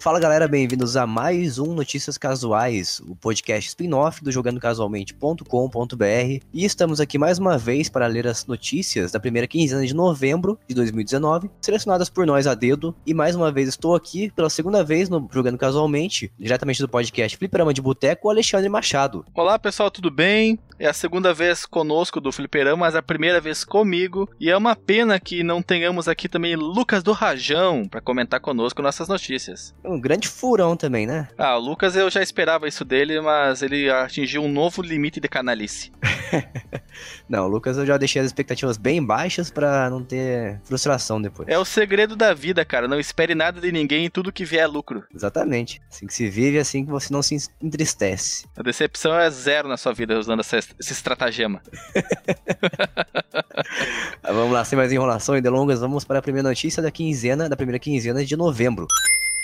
Fala galera, bem-vindos a mais um Notícias Casuais, o podcast spin-off do jogandocasualmente.com.br. E estamos aqui mais uma vez para ler as notícias da primeira quinzena de novembro de 2019, selecionadas por nós a dedo. E mais uma vez estou aqui pela segunda vez no Jogando Casualmente, diretamente do podcast Fliperama de Boteco, Alexandre Machado. Olá pessoal, tudo bem? É a segunda vez conosco do Fliperama, mas a primeira vez comigo. E é uma pena que não tenhamos aqui também Lucas do Rajão para comentar conosco nossas notícias. Um grande furão também, né? Ah, o Lucas eu já esperava isso dele, mas ele atingiu um novo limite de canalice. não, o Lucas eu já deixei as expectativas bem baixas para não ter frustração depois. É o segredo da vida, cara. Não espere nada de ninguém e tudo que vier é lucro. Exatamente. Assim que se vive, assim que você não se entristece. A decepção é zero na sua vida usando essa, esse estratagema. vamos lá, sem mais enrolação e delongas, vamos para a primeira notícia da quinzena, da primeira quinzena de novembro.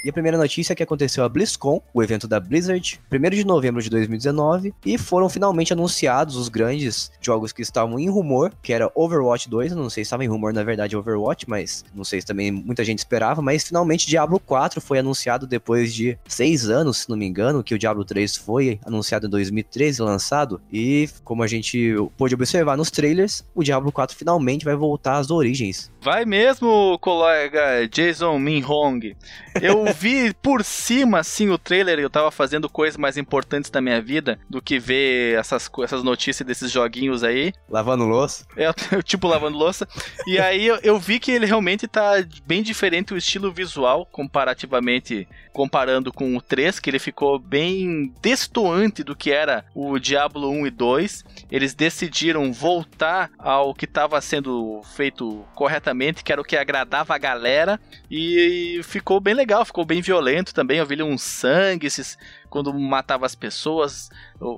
E a primeira notícia é que aconteceu a BlizzCon, o evento da Blizzard, 1 de novembro de 2019, e foram finalmente anunciados os grandes jogos que estavam em rumor, que era Overwatch 2, não sei se estava em rumor na verdade Overwatch, mas não sei se também muita gente esperava, mas finalmente Diablo 4 foi anunciado depois de seis anos, se não me engano, que o Diablo 3 foi anunciado em 2013, lançado, e como a gente pôde observar nos trailers, o Diablo 4 finalmente vai voltar às origens. Vai mesmo, colega Jason Minhong. Eu vi por cima, assim, o trailer, eu tava fazendo coisas mais importantes da minha vida do que ver essas, essas notícias desses joguinhos aí. Lavando louça? É, tipo, lavando louça. E aí eu, eu, vi que ele realmente tá bem diferente o estilo visual, comparativamente, comparando com o 3, que ele ficou bem destoante do que era o Diablo 1 e 2. Eles decidiram voltar ao que estava sendo feito corretamente, que era o que agradava a galera, e ficou bem legal, ficou bem violento também. Eu vi um sangue, esses, quando matava as pessoas.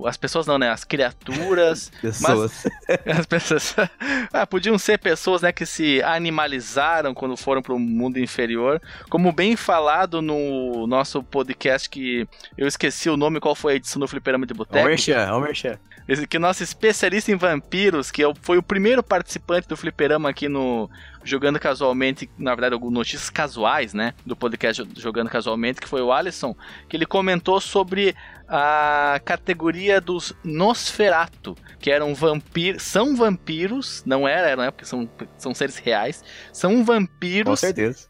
As pessoas não, né? As criaturas. pessoas. Mas, as pessoas. ah, podiam ser pessoas, né? Que se animalizaram quando foram para o mundo inferior. Como bem falado no nosso podcast, que eu esqueci o nome, qual foi a edição do Fliperama de Boteco. Merchan, Merchan. Esse que nosso especialista em vampiros, que é foi o primeiro participante do Fliperama aqui no Jogando Casualmente, na verdade, notícias casuais, né? Do podcast Jogando Casualmente, que foi o Alisson, que ele comentou sobre a categoria dos Nosferatu, que eram vampiros, são vampiros, não era, não é porque são, são seres reais, são vampiros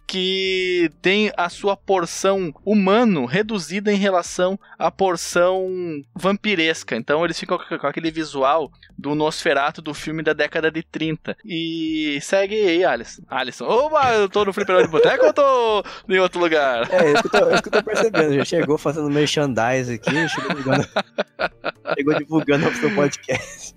que têm a sua porção humano reduzida em relação à porção vampiresca. Então eles ficam com aquele visual do Nosferatu do filme da década de 30. E segue aí, Alisson. Alisson, opa, eu tô no Fliperama de Boteco ou tô em outro lugar? É, isso que eu tô, isso que eu tô percebendo. Já chegou fazendo merchandise aqui, chegou divulgando, chegou divulgando o seu podcast.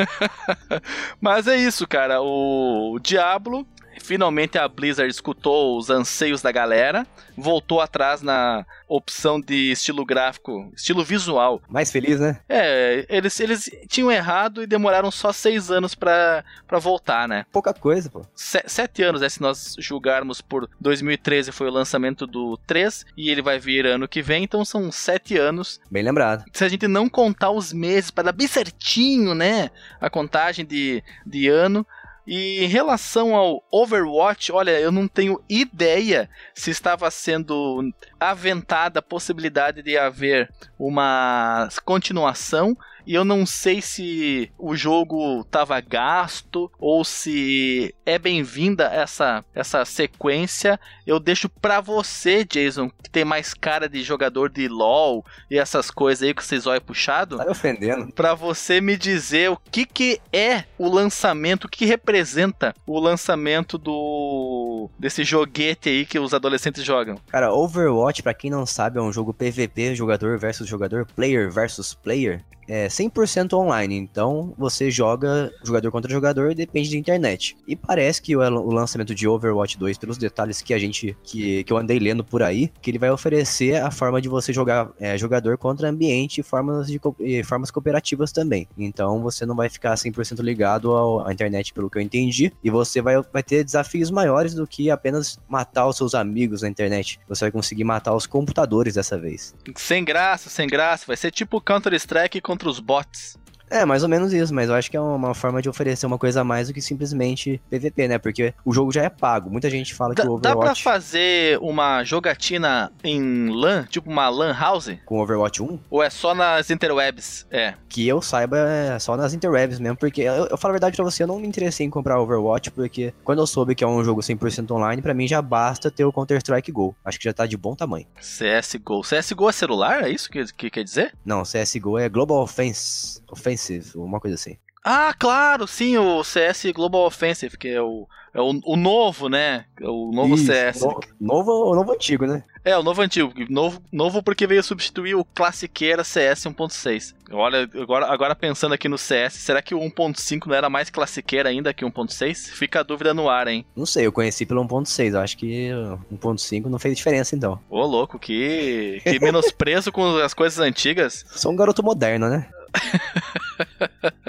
Mas é isso, cara. O Diablo Finalmente a Blizzard escutou os anseios da galera, voltou atrás na opção de estilo gráfico, estilo visual. Mais feliz, né? É, eles, eles tinham errado e demoraram só seis anos para voltar, né? Pouca coisa, pô. Se, sete anos, né? Se nós julgarmos por 2013 foi o lançamento do 3 e ele vai vir ano que vem, então são sete anos. Bem lembrado. Se a gente não contar os meses para dar bem certinho, né? A contagem de, de ano, e em relação ao Overwatch, olha, eu não tenho ideia se estava sendo aventada a possibilidade de haver uma continuação e eu não sei se o jogo estava gasto ou se é bem-vinda essa, essa sequência. Eu deixo para você, Jason, que tem mais cara de jogador de LoL e essas coisas aí que vocês olham puxado. Tá ofendendo. Para você me dizer o que que é o lançamento, o que representa o lançamento do desse joguete aí que os adolescentes jogam. Cara, Overwatch, para quem não sabe, é um jogo PVP, jogador versus jogador, player versus player é 100% online, então você joga jogador contra jogador e depende da internet. E parece que o, o, lançamento de Overwatch 2, pelos detalhes que a gente que, que eu andei lendo por aí, que ele vai oferecer a forma de você jogar é, jogador contra ambiente e formas, de, e formas cooperativas também. Então você não vai ficar 100% ligado ao, à internet, pelo que eu entendi, e você vai, vai ter desafios maiores do que apenas matar os seus amigos na internet. Você vai conseguir matar os computadores dessa vez. Sem graça, sem graça, vai ser tipo Counter-Strike com contra os bots. É, mais ou menos isso, mas eu acho que é uma forma de oferecer uma coisa a mais do que simplesmente PVP, né? Porque o jogo já é pago. Muita gente fala que Dá, o Overwatch... dá pra fazer uma jogatina em LAN, tipo uma LAN house? Com Overwatch 1, Ou é só nas interwebs? É. que eu saiba é só nas interwebs mesmo, porque eu, eu falo a verdade pra você, eu não me interessei em comprar Overwatch, porque quando eu soube que é um jogo 100% online, pra mim já basta ter o Counter-Strike Go. Acho que já tá de bom tamanho. CSGO. CSGO é celular? É isso que, que quer dizer? Não, CSGO é Global Offense, Offensive, uma coisa assim. Ah, claro, sim, o CS Global Offensive, que é o, é o, o novo, né? É O novo Isso, CS. no- novo, novo antigo, né? É, o novo antigo. Novo, novo porque veio substituir o classiqueira CS 1.6. Olha, agora, agora pensando aqui no CS, será que o 1.5 não era mais classiqueira ainda que o 1.6? Fica a dúvida no ar, hein? Não sei, eu conheci pelo 1.6, eu acho que o 1.5 não fez diferença então. Ô, louco, que, que menosprezo com as coisas antigas. Sou um garoto moderno, né?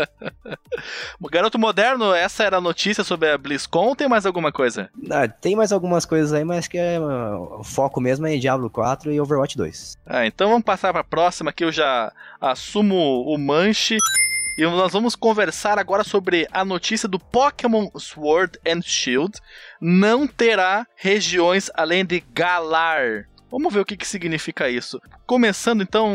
Garoto Moderno, essa era a notícia sobre a BlizzCon ou tem mais alguma coisa? Ah, tem mais algumas coisas aí, mas que é, o foco mesmo é em Diablo 4 e Overwatch 2. Ah, então vamos passar para a próxima, que eu já assumo o manche. E nós vamos conversar agora sobre a notícia do Pokémon Sword and Shield. Não terá regiões além de Galar. Vamos ver o que, que significa isso. Começando então,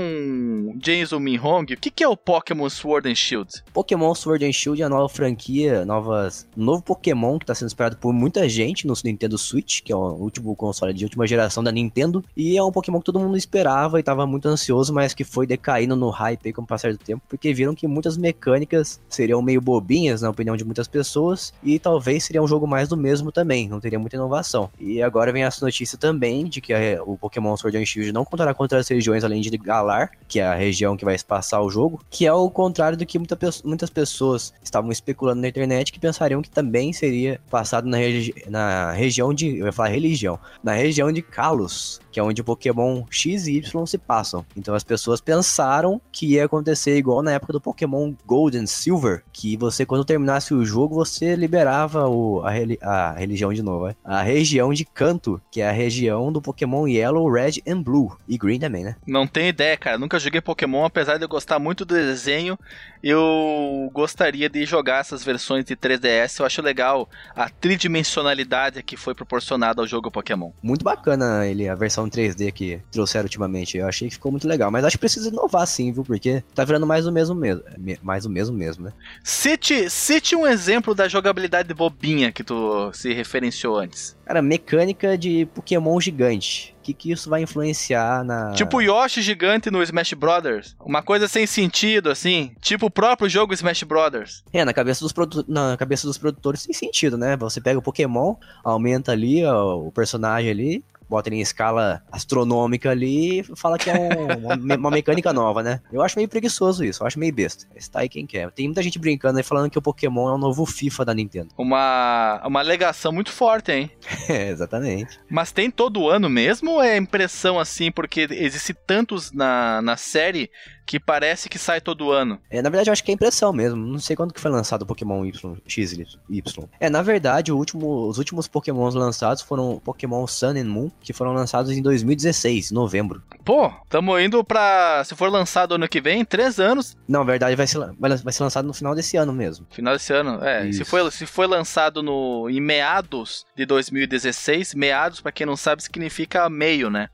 Jason Minhong, o que, que é o Pokémon Sword and Shield? Pokémon Sword and Shield é a nova franquia, novas, novo Pokémon que está sendo esperado por muita gente no Nintendo Switch, que é o último console de última geração da Nintendo, e é um Pokémon que todo mundo esperava e estava muito ansioso, mas que foi decaindo no hype com o passar do tempo, porque viram que muitas mecânicas seriam meio bobinhas, na opinião de muitas pessoas, e talvez seria um jogo mais do mesmo também, não teria muita inovação. E agora vem essa notícia também de que é, o Pokémon Sword and Shield não contará contra as regiões além de Galar, que é a região que vai espaçar o jogo, que é o contrário do que muita muitas pessoas estavam especulando na internet, que pensariam que também seria passado na, regi- na região de. Eu ia falar religião. Na região de Kalos, que é onde o Pokémon X e Y se passam. Então as pessoas pensaram que ia acontecer igual na época do Pokémon Gold and Silver, que você, quando terminasse o jogo, você liberava o, a, reli- a religião de novo, é? a região de Canto, que é a região do Pokémon Yellow, Red and Blue. E Green também, né? Não tenho ideia, cara. Nunca joguei Pokémon, apesar de eu gostar muito do desenho. Eu gostaria de jogar essas versões de 3DS. Eu acho legal a tridimensionalidade que foi proporcionada ao jogo Pokémon. Muito bacana ele, a versão 3D que trouxeram ultimamente. Eu achei que ficou muito legal. Mas acho que precisa inovar sim, viu? Porque tá virando mais o mesmo mesmo. me- Mais o mesmo mesmo, né? Cite, cite um exemplo da jogabilidade bobinha que tu se referenciou antes. Cara, mecânica de Pokémon gigante. O que, que isso vai influenciar na. Tipo Yoshi gigante no Smash Brothers. Uma coisa sem sentido, assim. Tipo o próprio jogo Smash Brothers. É, na cabeça, dos produ- na cabeça dos produtores tem sentido, né? Você pega o Pokémon, aumenta ali ó, o personagem ali, bota ele em escala astronômica ali e fala que é um- uma, me- uma mecânica nova, né? Eu acho meio preguiçoso isso, eu acho meio besta. Está aí quem quer. Tem muita gente brincando aí falando que o Pokémon é o novo FIFA da Nintendo. Uma, uma alegação muito forte, hein? É, exatamente. Mas tem todo ano mesmo ou é impressão assim, porque existe tantos na, na série que parece que sai todo ano? É, na verdade, eu acho que é impressão mesmo. Não sei quando que foi lançado o Pokémon Y, X, Y. É, na verdade, último, os últimos Pokémons lançados foram Pokémon Sun and Moon, que foram lançados em 2016, novembro. Pô, tamo indo pra. Se for lançado ano que vem, três anos. Não, na verdade, vai ser, vai ser lançado no final desse ano mesmo. Final desse ano. É, se foi, se foi lançado no, em meados de 2016, meados, pra quem não sabe, significa meio, né?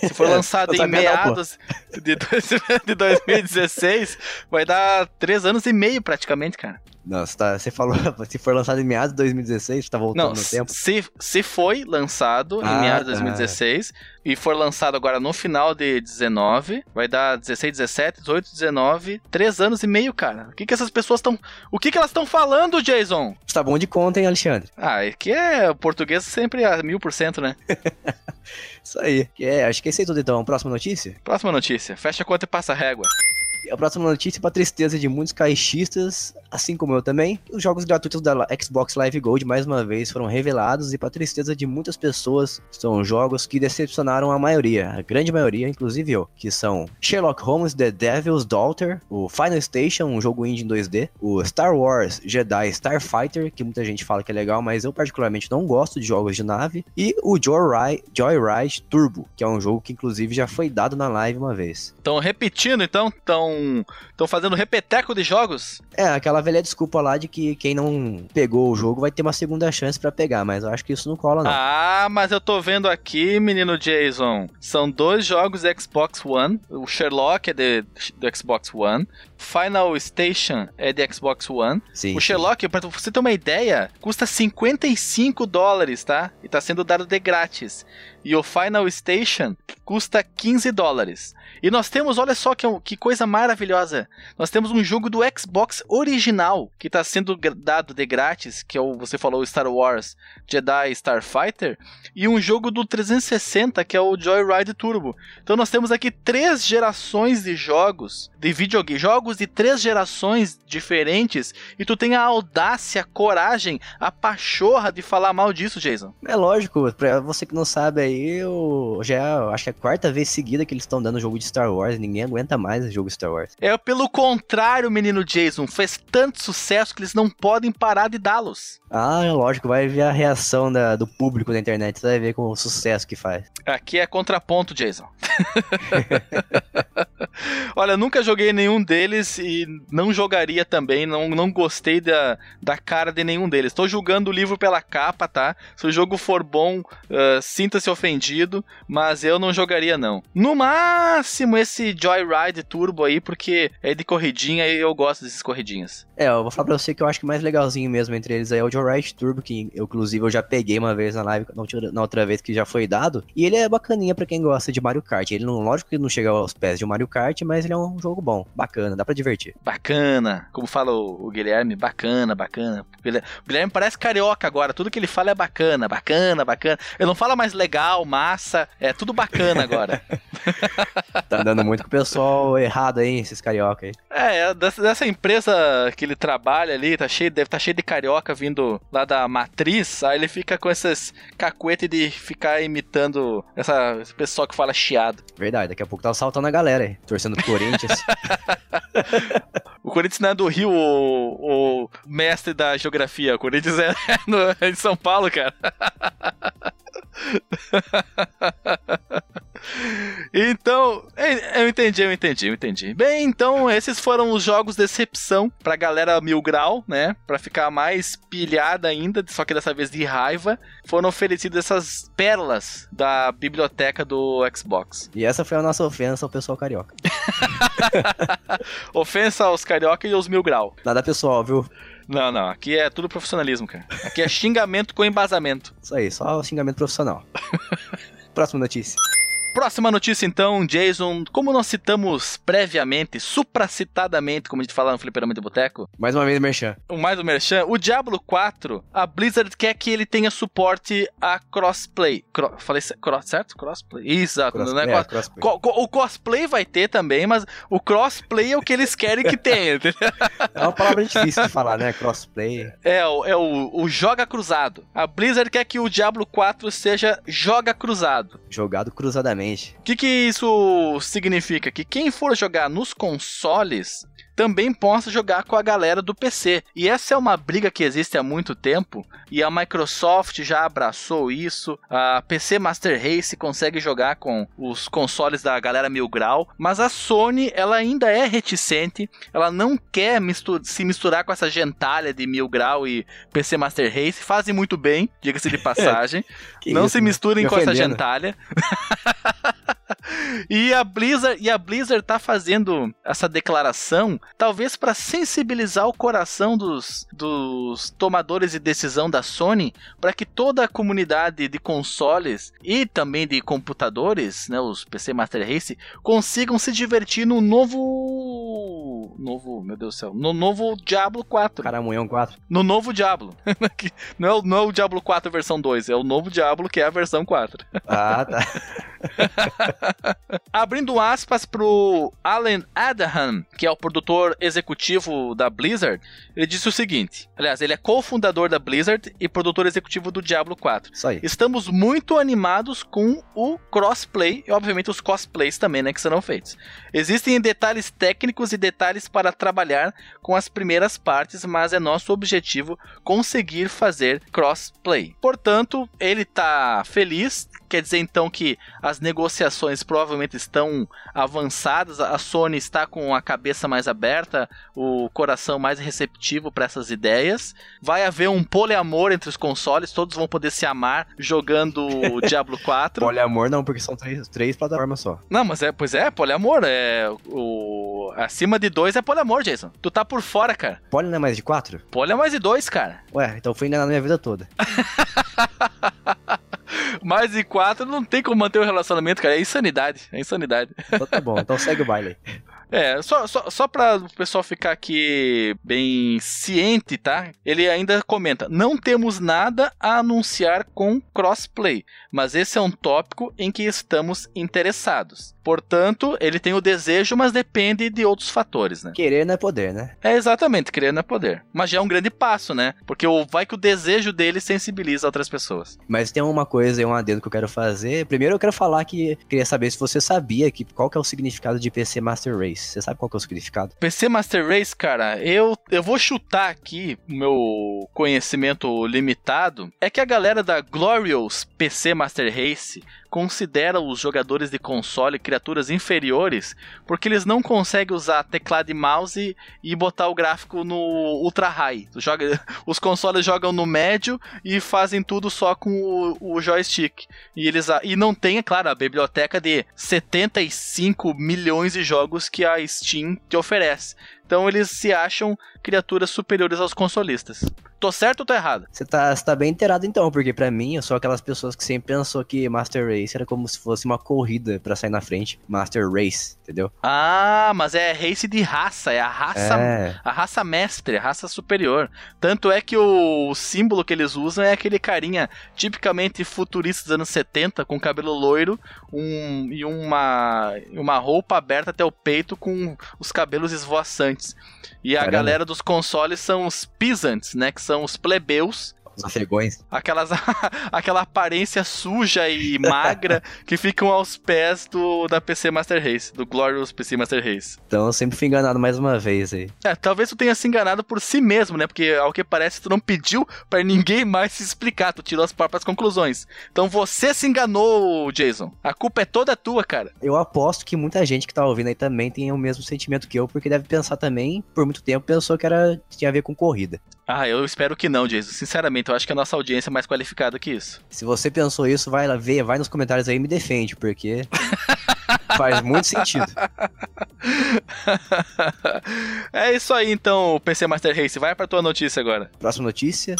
Se for lançado em sabia não, meados de, dois- de 2016, vai dar três anos e meio praticamente, cara. Não, você, tá- você falou, se for lançado em meados de 2016, você tá voltando Não, no tempo. se, se foi lançado em Ah, meados de tá. 2016 e for lançado agora no final de 19, vai dar 16, 17, 18, 19, três anos e meio, cara. O que que essas pessoas estão... O que que elas estão falando, Jason? Você tá bom de conta, hein, Alexandre? Ah, é que é o português sempre a mil por cento, né? Isso aí. É, acho que esse aí tudo então. Próxima notícia? Próxima notícia. Fecha a conta e passa a régua. A próxima notícia, para tristeza de muitos caixistas, assim como eu também, os jogos gratuitos da Xbox Live Gold mais uma vez foram revelados e para tristeza de muitas pessoas, são jogos que decepcionaram a maioria, a grande maioria, inclusive eu, que são Sherlock Holmes The Devil's Daughter, o Final Station, um jogo indie em 2D, o Star Wars Jedi Starfighter, que muita gente fala que é legal, mas eu particularmente não gosto de jogos de nave, e o Joyride, Joyride Turbo, que é um jogo que inclusive já foi dado na live uma vez. Então, repetindo, então, estão estão estão fazendo repeteco de jogos? É, aquela velha desculpa lá de que quem não pegou o jogo vai ter uma segunda chance para pegar, mas eu acho que isso não cola, não. Ah, mas eu tô vendo aqui, menino Jason. São dois jogos Xbox One. O Sherlock é de, do Xbox One. Final Station é de Xbox One. Sim, o Sherlock, pra você ter uma ideia, custa 55 dólares, tá? E tá sendo dado de grátis. E o Final Station custa 15 dólares. E nós temos, olha só que, que coisa maravilhosa. Nós temos um jogo do Xbox original que está sendo dado de grátis, que é o você falou Star Wars Jedi Starfighter, e um jogo do 360 que é o Joyride Turbo. Então nós temos aqui três gerações de jogos, de videogame, jogos de três gerações diferentes, e tu tem a audácia, a coragem, a pachorra de falar mal disso, Jason. É lógico, pra você que não sabe aí, eu já é, acho que é a quarta vez seguida que eles estão dando jogo de Star Wars, ninguém aguenta mais o jogo Star Wars. É pelo contrário, menino Jason, fez tanto sucesso que eles não podem parar de dá-los. Ah, é lógico, vai ver a reação da, do público na internet, você vai ver com o sucesso que faz. Aqui é contraponto, Jason. Olha, nunca joguei nenhum deles e não jogaria também, não, não gostei da, da cara de nenhum deles. Tô julgando o livro pela capa, tá? Se o jogo for bom, uh, sinta-se ofendido, mas eu não jogaria não. No máximo esse Joyride Turbo aí, porque é de corridinha e eu gosto desses corridinhas. É, eu vou falar pra você que eu acho que o mais legalzinho mesmo entre eles aí é o Joyride Turbo, que eu, inclusive eu já peguei uma vez na live, na outra vez que já foi dado, e ele é bacaninha para quem gosta de Mario Kart. Ele não, lógico que não chega aos pés de um Mario Kart, mas ele é um jogo bom, bacana, dá para divertir. Bacana, como fala o, o, Guilherme, bacana, bacana. O Guilherme parece carioca agora, tudo que ele fala é bacana, bacana, bacana. Ele não fala mais legal, massa, é tudo bacana agora. tá dando muito com o pessoal errado aí, esses carioca aí. É, é dessa empresa que ele trabalha ali, tá cheio, deve estar tá cheio de carioca vindo lá da matriz, aí ele fica com esses cacuete de ficar imitando essa, esse pessoal que fala chiado. Verdade, daqui a pouco tá assaltando a galera aí, torcendo pro Corinthians. o Corinthians não é do Rio, o, o mestre da geografia, o Corinthians é, no, é de São Paulo, cara. Então, eu entendi, eu entendi, eu entendi. Bem, então esses foram os jogos decepção pra galera mil grau, né? Pra ficar mais pilhada ainda, só que dessa vez de raiva. Foram oferecidas essas pérolas da biblioteca do Xbox. E essa foi a nossa ofensa ao pessoal carioca. ofensa aos carioca e aos mil grau. Nada pessoal, viu? Não, não. Aqui é tudo profissionalismo, cara. Aqui é xingamento com embasamento. Isso aí, só xingamento profissional. Próxima notícia. Próxima notícia então, Jason, como nós citamos previamente, supracitadamente, como a gente fala no Fliperama de Boteco. Mais uma vez o Merchan. Mais um Merchan. O Diablo 4, a Blizzard quer que ele tenha suporte a crossplay. Cro falei cross, certo? Crossplay. Exato. Cross, é, é, crossplay. Co o cosplay vai ter também, mas o crossplay é o que eles querem que tenha. é uma palavra difícil de falar, né? Crossplay. É, é o, o joga cruzado. A Blizzard quer que o Diablo 4 seja joga cruzado. Jogado cruzadamente. O que, que isso significa? Que quem for jogar nos consoles também possa jogar com a galera do PC. E essa é uma briga que existe há muito tempo e a Microsoft já abraçou isso. A PC Master Race consegue jogar com os consoles da galera Mil Grau, mas a Sony ela ainda é reticente, ela não quer mistur se misturar com essa gentalha de Mil Grau e PC Master Race. Fazem muito bem, diga-se de passagem. não isso, se misturem com essa gentalha. e a Blizzard e a Blizzard tá fazendo essa declaração talvez para sensibilizar o coração dos, dos tomadores de decisão da Sony, para que toda a comunidade de consoles e também de computadores, né, os PC Master Race, consigam se divertir no novo novo, meu Deus do céu, no novo Diablo 4. Caramunhão 4. No novo Diablo. não, é o, não é o Diablo 4 versão 2, é o novo Diablo que é a versão 4. Ah, tá. Abrindo aspas pro Alan Adahan, que é o produtor executivo da Blizzard, ele disse o seguinte: aliás, ele é cofundador da Blizzard e produtor executivo do Diablo 4. Isso aí. Estamos muito animados com o crossplay e, obviamente, os cosplays também, né, que serão feitos. Existem detalhes técnicos e detalhes para trabalhar com as primeiras partes, mas é nosso objetivo conseguir fazer crossplay. Portanto, ele tá feliz quer dizer então que as negociações provavelmente estão avançadas, a Sony está com a cabeça mais aberta, o coração mais receptivo para essas ideias. Vai haver um poliamor entre os consoles, todos vão poder se amar jogando Diablo 4. Poliamor não, porque são três, três plataformas só. Não, mas é, pois é, poliamor, é o acima de dois é poliamor, Jason. Tu tá por fora, cara. Poli não é mais de quatro? Poli é mais de dois, cara. Ué, então fui enganado minha vida toda. Mais de quatro não tem como manter o relacionamento, cara. É insanidade. É insanidade. Então tá bom, então segue o baile. É, só, só, só pra o pessoal ficar aqui bem ciente, tá? Ele ainda comenta: não temos nada a anunciar com crossplay, mas esse é um tópico em que estamos interessados. Portanto, ele tem o desejo, mas depende de outros fatores, né? Querer não é poder, né? É exatamente, querer não é poder. Mas já é um grande passo, né? Porque o, vai que o desejo dele sensibiliza outras pessoas. Mas tem uma coisa e um adendo que eu quero fazer. Primeiro eu quero falar que queria saber se você sabia que qual que é o significado de PC Master Race. Você sabe qual que é o significado? PC Master Race, cara, eu, eu vou chutar aqui meu conhecimento limitado. É que a galera da Glorious PC Master Race considera os jogadores de console criaturas inferiores porque eles não conseguem usar teclado e mouse e botar o gráfico no ultra high. Joga, os consoles jogam no médio e fazem tudo só com o, o joystick. E eles e não tem, é claro, a biblioteca de 75 milhões de jogos que a Steam te oferece. Então eles se acham criaturas superiores aos consolistas. Tô certo ou tô errado? Você tá, tá bem inteirado então, porque para mim eu sou aquelas pessoas que sempre pensou que Master Race era como se fosse uma corrida para sair na frente. Master Race, entendeu? Ah, mas é race de raça, é a raça, é. a raça mestre, a raça superior. Tanto é que o, símbolo que eles usam é aquele carinha tipicamente futurista dos anos 70, com cabelo loiro um, e uma, uma roupa aberta até o peito com os cabelos esvoaçantes. E a Caramba. galera dos consoles são os peasants, né? Que são os plebeus os afegões. Aquelas, aquela aparência suja e magra que ficam aos pés do da PC Master Race, do Glorious PC Master Race. Então eu sempre fui enganado mais uma vez aí. É, talvez tu tenha se enganado por si mesmo, né? Porque ao que parece tu não pediu para ninguém mais se explicar, tu tirou as próprias conclusões. Então você se enganou, Jason. A culpa é toda tua, cara. Eu aposto que muita gente que tá ouvindo aí também tem o mesmo sentimento que eu, porque deve pensar também, por muito tempo pensou que era tinha a ver com corrida. Ah, eu espero que não, Jason. Sinceramente, eu acho que a nossa audiência é mais qualificada que isso. Se você pensou isso, vai lá ver, vai nos comentários aí e me defende, porque faz muito sentido. é isso aí, então, PC Master Race. Vai pra tua notícia agora. Próxima notícia.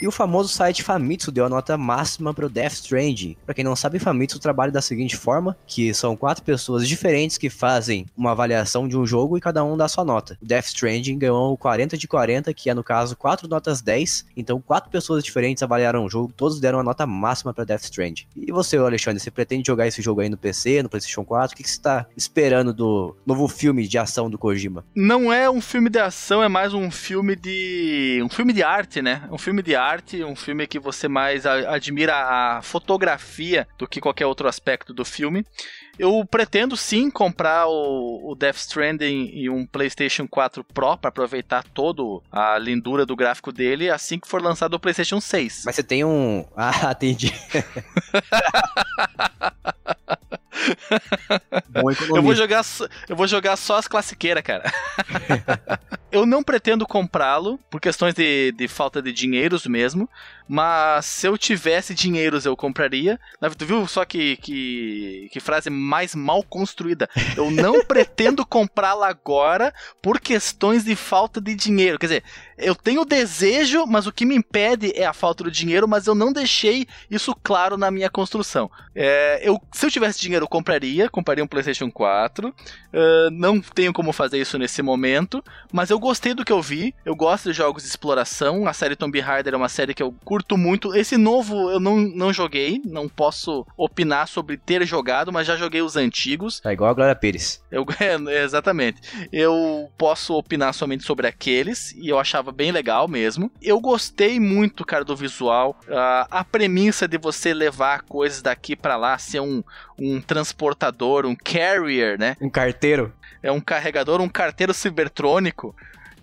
E o famoso site Famitsu deu a nota máxima para o Death Stranding. Para quem não sabe, Famitsu trabalha da seguinte forma, que são quatro pessoas diferentes que fazem uma avaliação de um jogo e cada um dá sua nota. O Death Stranding ganhou 40 de 40, que é no caso quatro notas 10. Então quatro pessoas diferentes avaliaram o jogo, todos deram a nota máxima para Death Stranding. E você, Alexandre, você pretende jogar esse jogo aí no PC, no PlayStation 4? O que, que você está esperando do novo filme de ação do Kojima? Não é um filme de ação, é mais um filme de um filme de arte, né? Um filme de arte arte, um filme que você mais admira a fotografia do que qualquer outro aspecto do filme. Eu pretendo sim comprar o, o Death Stranding e um PlayStation 4 Pro para aproveitar todo a lindura do gráfico dele assim que for lançado o PlayStation 6. Mas você tem um. Ah, entendi. eu vou jogar eu vou jogar só as classiqueiras, cara. eu não pretendo comprá-lo por questões de, de falta de dinheiros mesmo, mas se eu tivesse dinheiros eu compraria. Tu viu só que, que, que frase mais mal construída? Eu não pretendo comprá-la agora por questões de falta de dinheiro. Quer dizer, eu tenho desejo, mas o que me impede é a falta do dinheiro, mas eu não deixei isso claro na minha construção. É, eu, se eu tivesse dinheiro, eu compraria, compraria um PlayStation 4. Uh, não tenho como fazer isso nesse momento, mas eu gostei do que eu vi. Eu gosto de jogos de exploração. A série Tomb Raider é uma série que eu curto muito. Esse novo eu não, não joguei, não posso opinar sobre ter jogado, mas já joguei os antigos. É igual a Glória Pires. Eu, é, exatamente. Eu posso opinar somente sobre aqueles, e eu achava achava bem legal mesmo. Eu gostei muito, cara, do visual. Uh, a premissa de você levar coisas daqui para lá, ser um, um transportador, um carrier, né? Um carteiro. É um carregador, um carteiro cibertrônico.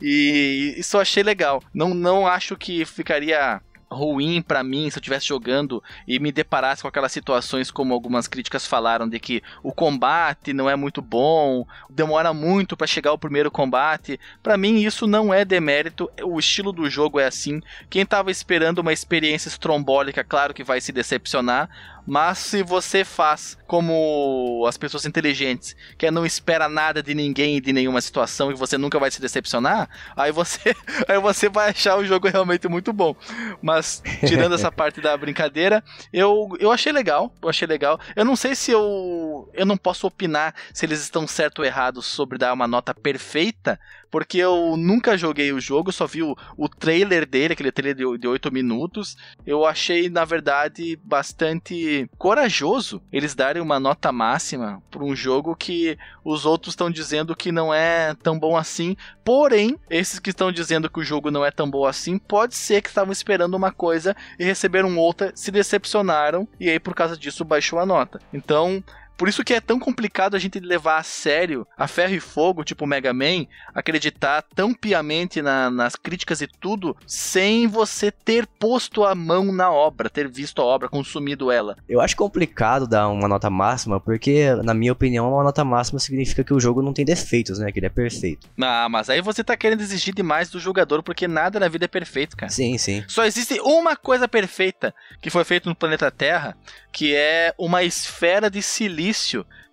E isso eu achei legal. Não, não acho que ficaria ruim para mim se eu estivesse jogando e me deparasse com aquelas situações como algumas críticas falaram de que o combate não é muito bom, demora muito para chegar ao primeiro combate. Para mim isso não é demérito, o estilo do jogo é assim. Quem tava esperando uma experiência estrombólica, claro que vai se decepcionar, mas se você faz como as pessoas inteligentes, que é não espera nada de ninguém e de nenhuma situação e você nunca vai se decepcionar, aí você, aí você vai achar o jogo realmente muito bom. Mas tirando essa parte da brincadeira, eu, eu achei legal, eu achei legal. Eu não sei se eu eu não posso opinar se eles estão certo ou errado sobre dar uma nota perfeita, porque eu nunca joguei o jogo, só vi o, o trailer dele, aquele trailer de, de 8 minutos. Eu achei, na verdade, bastante corajoso eles darem uma nota máxima para um jogo que os outros estão dizendo que não é tão bom assim. Porém, esses que estão dizendo que o jogo não é tão bom assim, pode ser que estavam esperando uma coisa e receberam outra, se decepcionaram e aí por causa disso baixou a nota. Então, por isso que é tão complicado a gente levar a sério a ferro e fogo, tipo Mega Man, acreditar tão piamente na, nas críticas e tudo, sem você ter posto a mão na obra, ter visto a obra, consumido ela. Eu acho complicado dar uma nota máxima, porque, na minha opinião, uma nota máxima significa que o jogo não tem defeitos, né? Que ele é perfeito. Ah, mas aí você tá querendo exigir demais do jogador, porque nada na vida é perfeito, cara. Sim, sim. Só existe uma coisa perfeita que foi feita no planeta Terra, que é uma esfera de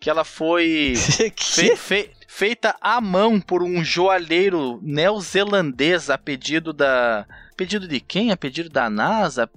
que ela foi fe fe feita à mão por um joalheiro neozelandês a pedido da Pedido de quem? A pedido da NASA?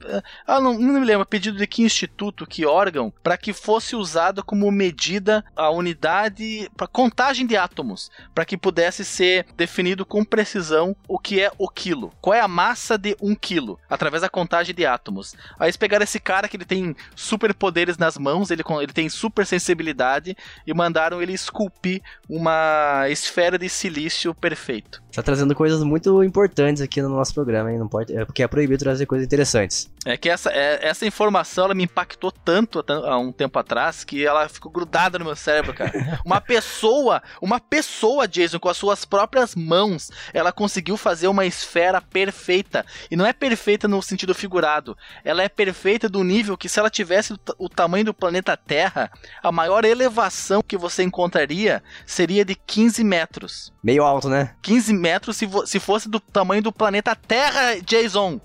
Ah, não, não me lembro. Pedido de que instituto, que órgão, para que fosse usado como medida a unidade para contagem de átomos, para que pudesse ser definido com precisão o que é o quilo. Qual é a massa de um quilo? Através da contagem de átomos. Aí eles pegaram esse cara que ele tem superpoderes nas mãos, ele, ele tem super sensibilidade e mandaram ele esculpir uma esfera de silício perfeito. Tá trazendo coisas muito importantes aqui no nosso programa, hein? Não pode, é porque é proibido trazer coisas interessantes. É que essa, é, essa informação ela me impactou tanto há um tempo atrás que ela ficou grudada no meu cérebro, cara. Uma pessoa, uma pessoa, Jason, com as suas próprias mãos, ela conseguiu fazer uma esfera perfeita. E não é perfeita no sentido figurado. Ela é perfeita do nível que se ela tivesse o, o tamanho do planeta Terra, a maior elevação que você encontraria seria de 15 metros. Meio alto, né? 15 metros se, se fosse do tamanho do planeta Terra, Jason.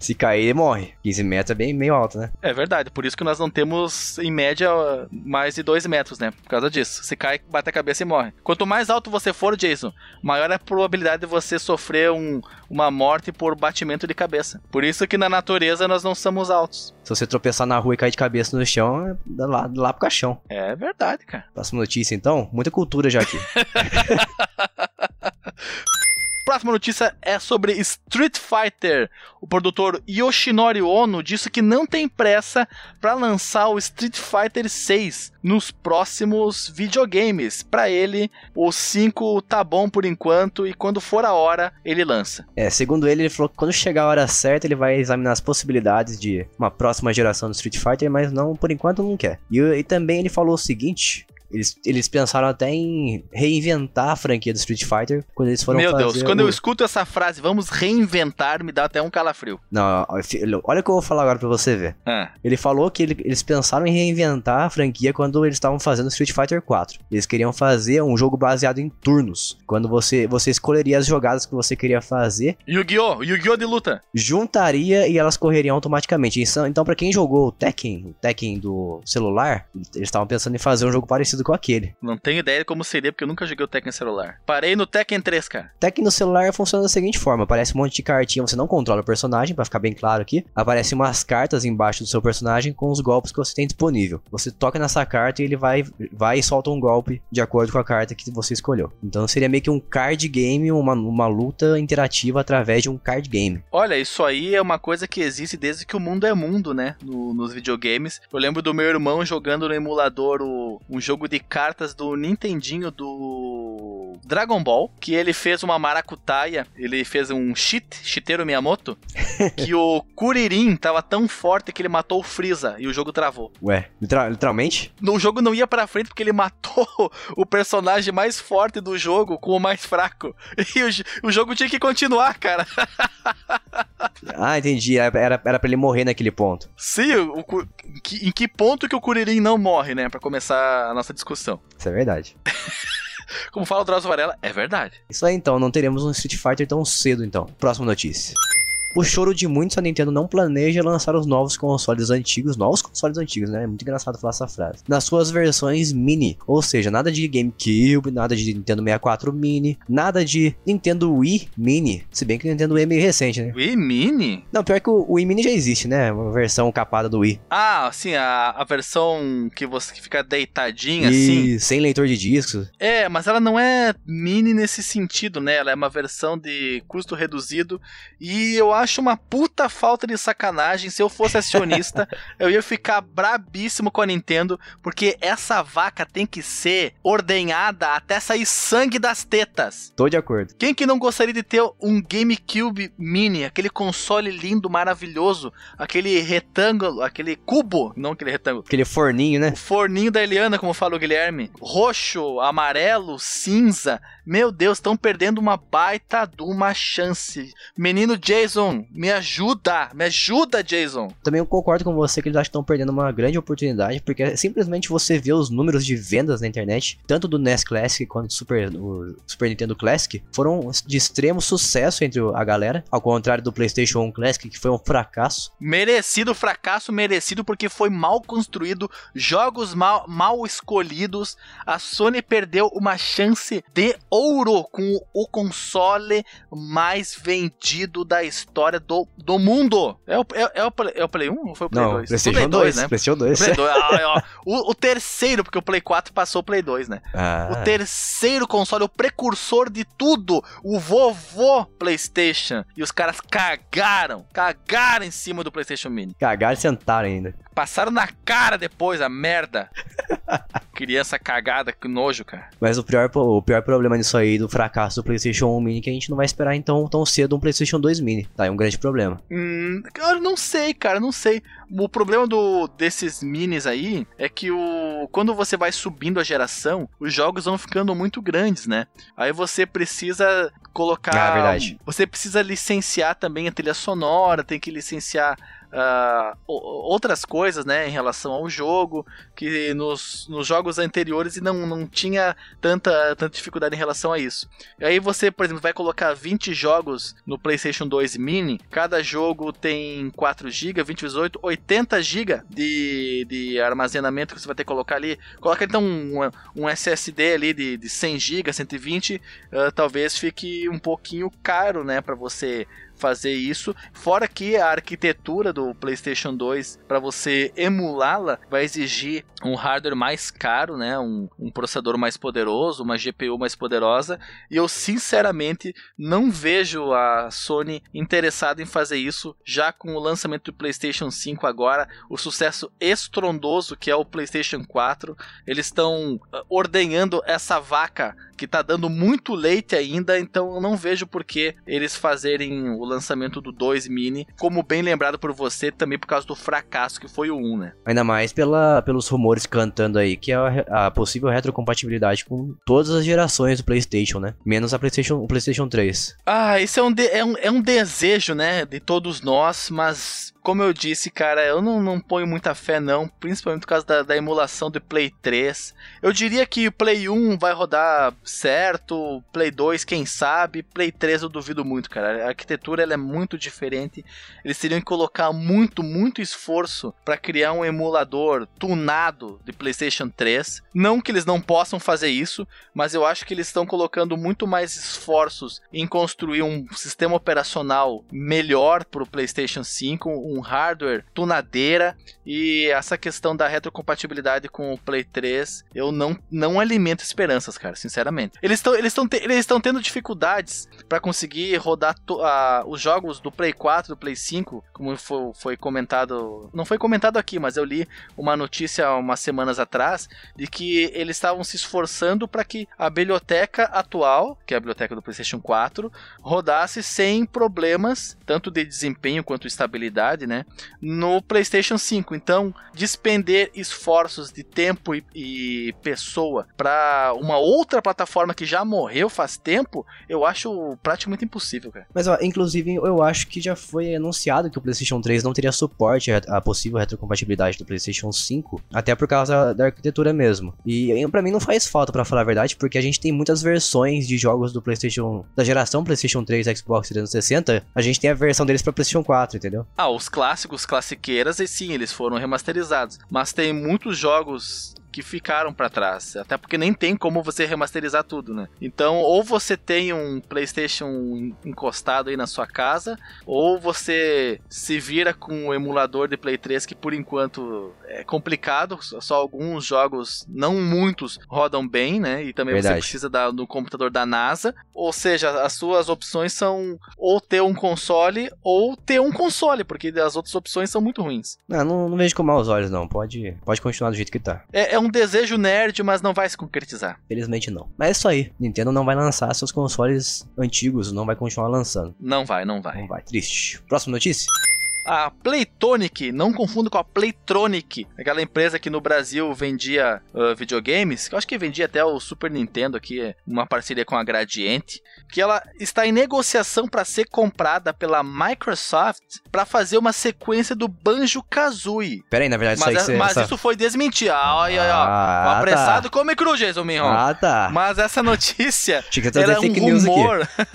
Se cair, morre. 15 metros é bem meio alto, né? É verdade, por isso que nós não temos, em média, mais de 2 metros, né? Por causa disso. Se cai, bate a cabeça e morre. Quanto mais alto você for, Jason, maior é a probabilidade de você sofrer um, uma morte por batimento de cabeça. Por isso que na natureza nós não somos altos. Se você tropeçar na rua e cair de cabeça no chão, é lá, lá pro caixão. É verdade, cara. Próxima notícia, então. Muita cultura já aqui. Próxima notícia é sobre Street Fighter. O produtor Yoshinori Ono disse que não tem pressa para lançar o Street Fighter 6 nos próximos videogames. Para ele, o 5 tá bom por enquanto e quando for a hora, ele lança. É, segundo ele, ele falou que quando chegar a hora certa, ele vai examinar as possibilidades de uma próxima geração do Street Fighter, mas não, por enquanto não quer. E, e também ele falou o seguinte, eles, eles pensaram até em reinventar a franquia do Street Fighter quando eles foram Meu fazer Deus, quando o... eu escuto essa frase, vamos reinventar, me dá até um calafrio. Não, olha o que eu vou falar agora pra você ver. Ah. Ele falou que ele, eles pensaram em reinventar a franquia quando eles estavam fazendo Street Fighter 4. Eles queriam fazer um jogo baseado em turnos. Quando você, você escolheria as jogadas que você queria fazer. Yu-Gi-Oh! Yu-Gi-Oh! de luta. Juntaria e elas correriam automaticamente. Então, para quem jogou o Tekken, o Tekken do celular, eles estavam pensando em fazer um jogo parecido com aquele. Não tenho ideia de como seria, porque eu nunca joguei o Tekken celular. Parei no Tekken 3, cara. Tekken no celular funciona da seguinte forma: aparece um monte de cartinha, você não controla o personagem, para ficar bem claro aqui. Aparece umas cartas embaixo do seu personagem com os golpes que você tem disponível. Você toca nessa carta e ele vai, vai e solta um golpe de acordo com a carta que você escolheu. Então seria meio que um card game, uma, uma luta interativa através de um card game. Olha, isso aí é uma coisa que existe desde que o mundo é mundo, né? No, nos videogames. Eu lembro do meu irmão jogando no emulador o, um jogo de cartas do Nintendinho do Dragon Ball, que ele fez uma maracutaia, ele fez um cheat, Shiteiro Miyamoto, que o Kuririn tava tão forte que ele matou o Freeza e o jogo travou. Ué, literal, literalmente? No jogo não ia pra frente porque ele matou o personagem mais forte do jogo com o mais fraco. E o, o jogo tinha que continuar, cara. ah, entendi. Era, era pra ele morrer naquele ponto. Sim, o, o, em que ponto que o Kuririn não morre, né? Pra começar a nossa discussão. Isso é verdade. Como fala o Drauzio Varela, é verdade. Isso aí então, não teremos um Street Fighter tão cedo então. Próxima notícia. O choro de muitos, a Nintendo não planeja lançar os novos consoles antigos, novos consoles antigos, né? É muito engraçado falar essa frase. Nas suas versões mini, ou seja, nada de GameCube, nada de Nintendo 64 Mini, nada de Nintendo Wii Mini. Se bem que o Nintendo Wii é meio recente, né? Wii Mini? Não, pior que o Wii Mini já existe, né? Uma versão capada do Wii. Ah, sim, a, a versão que você fica deitadinha e, assim. sem leitor de discos. É, mas ela não é mini nesse sentido, né? Ela é uma versão de custo reduzido e eu acho acho uma puta falta de sacanagem. Se eu fosse acionista, eu ia ficar brabíssimo com a Nintendo, porque essa vaca tem que ser ordenhada até sair sangue das tetas. Tô de acordo. Quem que não gostaria de ter um GameCube Mini, aquele console lindo, maravilhoso, aquele retângulo, aquele cubo, não aquele retângulo. Aquele forninho, né? O forninho da Eliana, como fala o Guilherme. Roxo, amarelo, cinza. Meu Deus, estão perdendo uma baita de uma chance. Menino Jason, me ajuda, me ajuda, Jason. Também eu concordo com você que eles acham que estão perdendo uma grande oportunidade, porque simplesmente você vê os números de vendas na internet, tanto do NES Classic quanto do Super, do Super Nintendo Classic, foram de extremo sucesso entre a galera, ao contrário do PlayStation 1 Classic, que foi um fracasso. Merecido fracasso, merecido porque foi mal construído, jogos mal, mal escolhidos. A Sony perdeu uma chance de ouro com o console mais vendido da história do, do mundo. É o, é, é, o, é o Play 1 ou foi o Play Não, 2? PlayStation Play 2, 2 né? PlayStation 2. Play 2. Ah, o, o, terceiro, porque o Play 4 passou o Play 2, né? Ah. O terceiro console, o precursor de tudo, o vovô PlayStation. E os caras cagaram, cagaram em cima do PlayStation Mini. Cagaram e sentaram ainda. Passaram na cara depois, a merda. Criança cagada, que nojo, cara. Mas o pior, o pior problema disso aí, do fracasso do PlayStation 1 Mini, é que a gente não vai esperar então tão cedo um PlayStation 2 Mini. Tá, é um grande problema. Hum, eu não sei, cara, não sei. O problema do, desses minis aí é que o quando você vai subindo a geração, os jogos vão ficando muito grandes, né? Aí você precisa colocar. Ah, verdade. Você precisa licenciar também a trilha sonora, tem que licenciar uh, outras coisas, né, em relação ao jogo, que nos, nos jogos anteriores não, não tinha tanta, tanta dificuldade em relação a isso. E aí você, por exemplo, vai colocar 20 jogos no PlayStation 2 Mini, cada jogo tem 4 GB, 20 18, 80 GB de, de armazenamento que você vai ter que colocar ali. Coloca então um, um SSD ali de, de 100 GB, 120, uh, talvez fique um pouquinho caro, né, para você fazer isso. Fora que a arquitetura do PlayStation 2 para você emulá-la vai exigir um hardware mais caro, né? Um, um, processador mais poderoso, uma GPU mais poderosa. E eu sinceramente não vejo a Sony interessada em fazer isso já com o lançamento do PlayStation 5 agora, o sucesso estrondoso que é o PlayStation 4. Eles estão ah, ordenhando essa vaca que tá dando muito leite ainda, então eu não vejo por que eles fazerem o lançamento do 2 mini, como bem lembrado por você, também por causa do fracasso que foi o 1, né? Ainda mais pela, pelos rumores cantando aí que é a, a possível retrocompatibilidade com todas as gerações do PlayStation, né? Menos a PlayStation, o PlayStation 3. Ah, isso é um, de, é um, é um desejo, né, de todos nós, mas como eu disse, cara, eu não, não ponho muita fé, não. Principalmente por causa da, da, emulação do Play 3. Eu diria que o Play 1 vai rodar certo. Play 2, quem sabe. Play 3 eu duvido muito, cara. A arquitetura ela é muito diferente. Eles teriam que colocar muito, muito esforço para criar um emulador tunado de PlayStation 3. Não que eles não possam fazer isso, mas eu acho que eles estão colocando muito mais esforços em construir um sistema operacional melhor para o PlayStation 5. Um com hardware tunadeira e essa questão da retrocompatibilidade com o Play 3, eu não, não alimento esperanças, cara, sinceramente. Eles estão eles te, eles tendo dificuldades para conseguir rodar uh, os jogos do Play 4, do Play 5, como foi, foi comentado, não foi comentado aqui, mas eu li uma notícia umas semanas atrás de que eles estavam se esforçando para que a biblioteca atual, que é a biblioteca do PlayStation 4, rodasse sem problemas, tanto de desempenho quanto estabilidade, né, no PlayStation 5. Então, despender esforços de tempo e, e pessoa para uma outra plataforma que já morreu faz tempo, eu acho praticamente impossível, cara. Mas, ó, inclusive, eu acho que já foi anunciado que o PlayStation 3 não teria suporte à possível retrocompatibilidade do PlayStation 5, até por causa da arquitetura mesmo. E para mim não faz falta, para falar a verdade, porque a gente tem muitas versões de jogos do PlayStation, da geração PlayStation 3 e Xbox 360, a gente tem a versão deles para PlayStation 4, entendeu? Ah, os clássicos, classiqueiras, e sim, eles foram remasterizados. Mas tem muitos jogos que ficaram para trás. Até porque nem tem como você remasterizar tudo, né? Então, ou você tem um PlayStation encostado aí na sua casa, ou você se vira com o emulador de Play 3 que por enquanto é complicado, só alguns jogos, não muitos, rodam bem, né? E também Verdade. você precisa da, do computador da NASA. Ou seja, as suas opções são ou ter um console ou ter um console, porque as outras opções são muito ruins. Não, não, não vejo com maus olhos, não. Pode, pode continuar do jeito que tá. É, é um um desejo nerd, mas não vai se concretizar. Felizmente não. Mas é isso aí. Nintendo não vai lançar seus consoles antigos, não vai continuar lançando. Não vai, não vai. Não vai. Triste. Próxima notícia? a Playtonic, não confundo com a Playtronic, aquela empresa que no Brasil vendia uh, videogames, que eu acho que vendia até o Super Nintendo aqui, uma parceria com a Gradiente, que ela está em negociação para ser comprada pela Microsoft para fazer uma sequência do Banjo-Kazooie. Pera aí, na verdade, mas, isso, aí, é, mas essa... isso foi desmentido. Ah, olha, olha, ah, o apressado tá. come cru, Jason Minron. Ah, tá. Mas essa notícia era é um fake rumor. News aqui.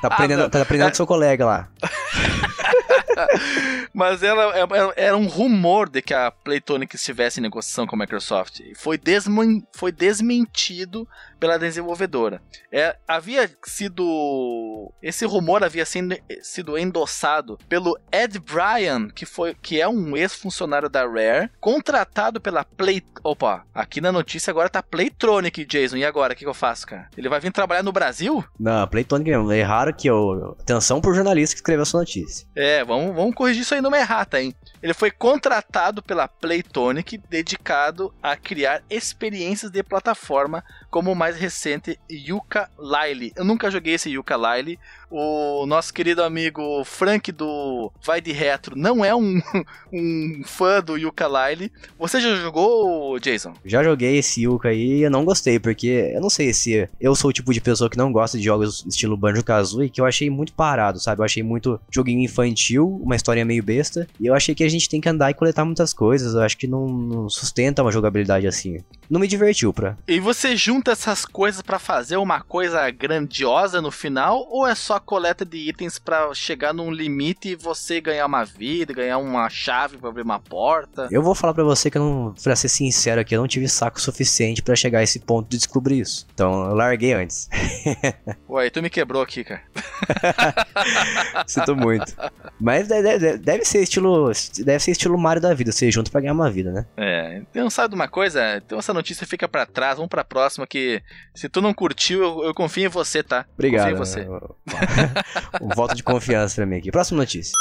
tá aprendendo, tá aprendendo com seu colega lá. Mas ela, ela, era um rumor de que a Playtonic estivesse em negociação com a Microsoft. Foi, desmen, foi desmentido pela desenvolvedora. É, havia sido. Esse rumor havia sido, sido endossado pelo Ed Bryan, que, foi, que é um ex-funcionário da Rare, contratado pela Play. Opa, aqui na notícia agora tá Playtronic, Jason. E agora? O que, que eu faço, cara? Ele vai vir trabalhar no Brasil? Não, Playtronic mesmo. É raro que eu. Atenção pro jornalista que escreveu essa notícia. É, vamos, vamos corrigir isso aí numa errata, hein? Ele foi contratado pela Playtonic, dedicado a criar experiências de plataforma, como o mais recente Yuka Lyle. Eu nunca joguei esse Yuka Lyle, o nosso querido amigo Frank do Vai de Retro não é um, um fã do Yuka Lyle. Você já jogou, Jason? Já joguei esse Yuka aí e eu não gostei, porque eu não sei se eu sou o tipo de pessoa que não gosta de jogos estilo Banjo-Kazooie, que eu achei muito parado, sabe? Eu achei muito joguinho infantil, uma história meio besta, e eu achei que a gente tem que andar e coletar muitas coisas, eu acho que não, não sustenta uma jogabilidade assim. Não me divertiu, pra. E você junta essas coisas para fazer uma coisa grandiosa no final, ou é só coleta de itens para chegar num limite e você ganhar uma vida, ganhar uma chave para abrir uma porta. Eu vou falar para você que eu não, pra ser sincero aqui, eu não tive saco suficiente para chegar a esse ponto de descobrir isso. Então eu larguei antes. Ué, tu me quebrou aqui, cara. Sinto muito. Mas deve, deve, ser estilo. Deve ser estilo Mario da vida, você junto pra ganhar uma vida, né? É. Então sabe de uma coisa? Então essa notícia fica para trás, vamos pra próxima que se tu não curtiu, eu, eu confio em você, tá? Obrigado. Confio em você. um voto de confiança pra mim aqui. Próxima notícia.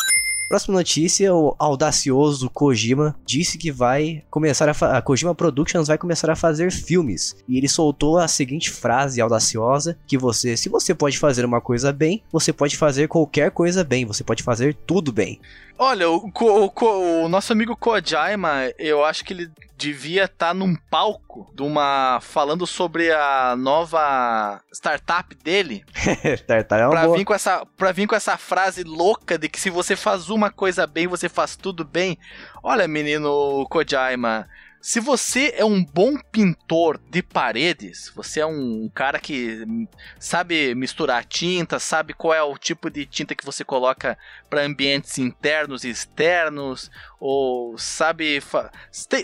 Próxima notícia, o audacioso Kojima disse que vai começar a, a Kojima Productions vai começar a fazer filmes. E ele soltou a seguinte frase audaciosa que você, se você pode fazer uma coisa bem, você pode fazer qualquer coisa bem, você pode fazer tudo bem. Olha, o, o, o, nosso amigo Kojima, eu acho que ele devia estar tá num palco de uma falando sobre a nova startup dele. startup é uma pra boa. vir com essa para vir com essa frase louca de que se você faz uma coisa bem, você faz tudo bem. Olha, menino Kojima, se você é um bom pintor de paredes, você é um cara que sabe misturar tinta, sabe qual é o tipo de tinta que você coloca para ambientes internos e externos, ou sabe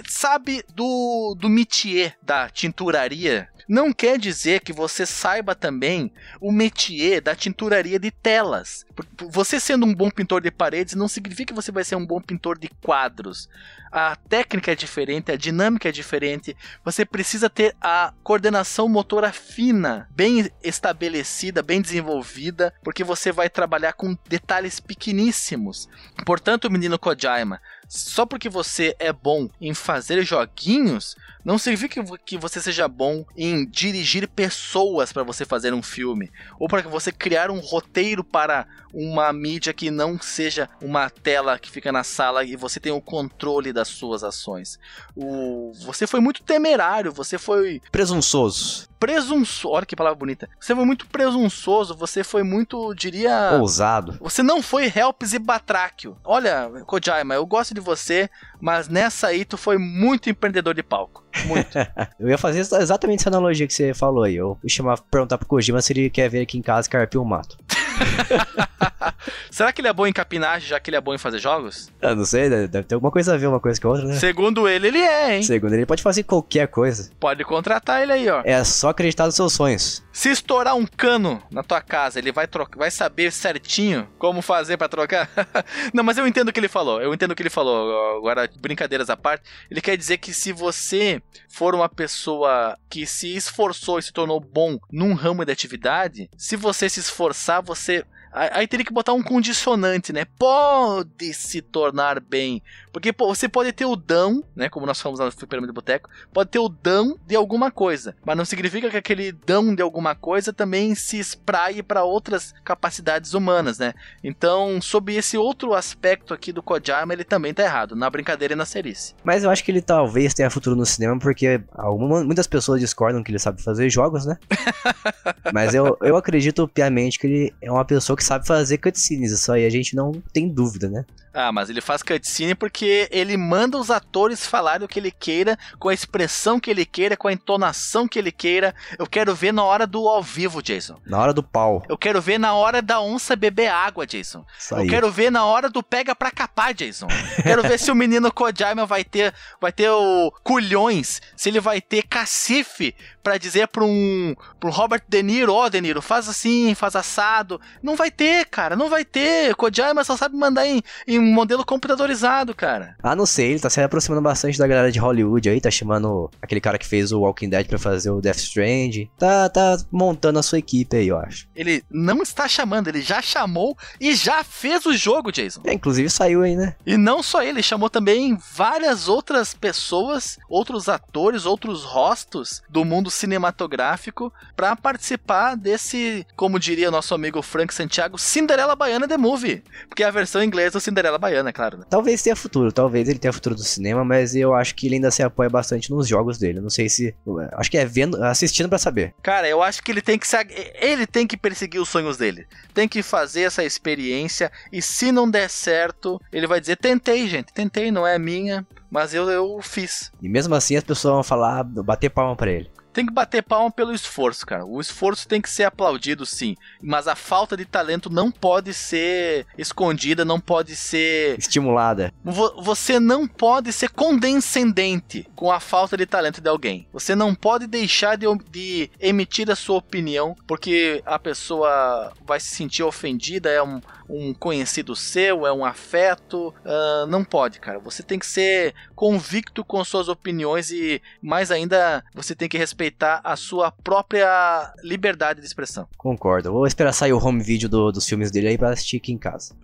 sabe do do métier da tinturaria, não quer dizer que você saiba também o métier da tinturaria de telas. Você sendo um bom pintor de paredes não significa que você vai ser um bom pintor de quadros a técnica é diferente, a dinâmica é diferente. Você precisa ter a coordenação motora fina, bem estabelecida, bem desenvolvida, porque você vai trabalhar com detalhes pequeníssimos. Portanto, menino Kojima, só porque você é bom em fazer joguinhos, não significa que você seja bom em dirigir pessoas para você fazer um filme, ou para você criar um roteiro para uma mídia que não seja uma tela que fica na sala e você tem o controle das suas ações. O, você foi muito temerário, você foi presunçoso. Presunçoso, olha que palavra bonita. Você foi muito presunçoso, você foi muito, diria, ousado. Você não foi Helps e Batráquio. Olha, Kojima, eu gosto de você, mas nessa aí tu foi muito empreendedor de palco. Muito. eu ia fazer exatamente essa analogia que você falou aí. Eu ia chamar, perguntar pro Kojima se ele quer ver aqui em casa carpir o mato. Será que ele é bom em capinagem, já que ele é bom em fazer jogos? Eu não sei, deve ter alguma coisa a ver uma coisa com a outra, né? Segundo ele, ele é, hein? Segundo ele, ele pode fazer qualquer coisa. Pode contratar ele aí, ó. É só acreditar nos seus sonhos. Se estourar um cano na tua casa, ele vai trocar, vai saber certinho como fazer para trocar? não, mas eu entendo o que ele falou. Eu entendo o que ele falou. Agora, brincadeiras à parte, ele quer dizer que se você for uma pessoa que se esforçou e se tornou bom num ramo de atividade, se você se esforçar, você Aí teria que botar um condicionante, né? Pode se tornar bem. Porque pô, você pode ter o dão, né? Como nós falamos lá no Fliperama de Boteco, pode ter o dão de alguma coisa. Mas não significa que aquele dão de alguma coisa também se espraie para outras capacidades humanas, né? Então, sob esse outro aspecto aqui do Kojima, ele também tá errado, na brincadeira e na serice. Mas eu acho que ele talvez tenha futuro no cinema, porque alguma, muitas pessoas discordam que ele sabe fazer jogos, né? Mas eu, eu acredito piamente que ele é uma pessoa que sabe fazer cutscenes, isso aí a gente não tem dúvida, né? Ah, mas ele faz cutscene porque ele manda os atores falarem o que ele queira, com a expressão que ele queira, com a entonação que ele queira. Eu quero ver na hora do ao vivo, Jason. Na hora do pau. Eu quero ver na hora da onça beber água, Jason. Isso Eu quero ver na hora do pega pra capar, Jason. quero ver se o menino Kojima vai ter, vai ter o culhões, se ele vai ter cacife para dizer pra um, pro Robert De Niro, ó, oh, De Niro, faz assim, faz assado. Não vai ter, cara, não vai ter. Kojima só sabe mandar em, em um modelo computadorizado, cara. Ah, não sei, ele tá se aproximando bastante da galera de Hollywood aí, tá chamando aquele cara que fez o Walking Dead pra fazer o Death Strand. Tá, tá montando a sua equipe aí, eu acho. Ele não está chamando, ele já chamou e já fez o jogo, Jason. É, inclusive saiu aí, né? E não só ele, chamou também várias outras pessoas, outros atores, outros rostos do mundo cinematográfico para participar desse, como diria nosso amigo Frank Santiago, Cinderela Baiana The Movie. Porque é a versão inglesa do Cinderela Baiana, é claro. Né? Talvez tenha futuro, talvez ele tenha futuro do cinema, mas eu acho que ele ainda se apoia bastante nos jogos dele. Não sei se. Acho que é vendo, assistindo para saber. Cara, eu acho que ele tem que se, ele tem que perseguir os sonhos dele. Tem que fazer essa experiência e se não der certo, ele vai dizer: tentei, gente, tentei, não é minha, mas eu, eu fiz. E mesmo assim as pessoas vão falar, bater palma para ele tem que bater palma pelo esforço, cara. O esforço tem que ser aplaudido, sim. Mas a falta de talento não pode ser escondida, não pode ser. estimulada. Você não pode ser condescendente com a falta de talento de alguém. Você não pode deixar de, de emitir a sua opinião porque a pessoa vai se sentir ofendida, é um, um conhecido seu, é um afeto. Uh, não pode, cara. Você tem que ser convicto com suas opiniões e, mais ainda, você tem que respeitar a sua própria liberdade de expressão. Concordo. Vou esperar sair o home video do, dos filmes dele aí pra assistir aqui em casa.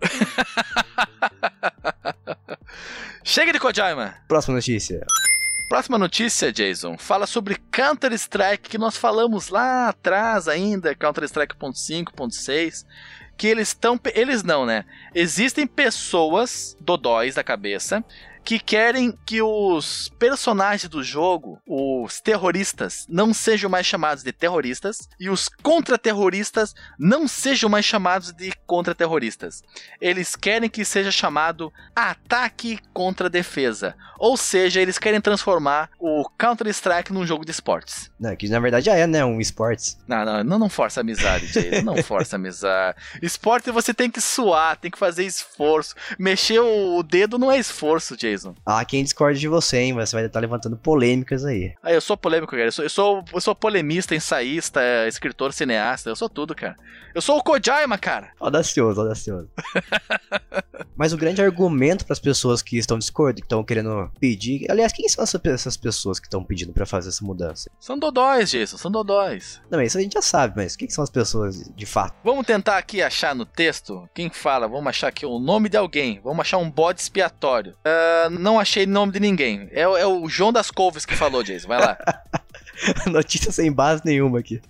Chega de Kojima! Próxima notícia. Próxima notícia, Jason, fala sobre Counter-Strike, que nós falamos lá atrás ainda, Counter-Strike 5.6 que eles estão. Eles não, né? Existem pessoas dodóis da cabeça que querem que os personagens do jogo, os terroristas, não sejam mais chamados de terroristas e os contra-terroristas não sejam mais chamados de contra-terroristas. Eles querem que seja chamado ataque contra defesa. Ou seja, eles querem transformar o Counter-Strike num jogo de esportes. Não, que na verdade já é, né? Um esportes. Não, não, não, não força amizade, Jason. Não força amizade. Esporte você tem que suar, tem que fazer esforço. Mexer o dedo não é esforço, Jason. Ah, quem discorda de você, hein? Você vai estar levantando polêmicas aí. Ah, eu sou polêmico, cara. Eu sou, eu sou, eu sou polemista, ensaísta, escritor, cineasta. Eu sou tudo, cara. Eu sou o Kojima, cara. Audacioso, audacioso. Mas o grande argumento para as pessoas que estão discordando, que estão querendo pedir. Aliás, quem são essas pessoas que estão pedindo para fazer essa mudança? São dodóis, Jason, são dodóis. Não, isso a gente já sabe, mas quem são as pessoas de fato? Vamos tentar aqui achar no texto quem fala. Vamos achar aqui o nome de alguém. Vamos achar um bode expiatório. Uh, não achei nome de ninguém. É, é o João das Couves que falou, Jason. Vai lá. Notícia sem base nenhuma aqui.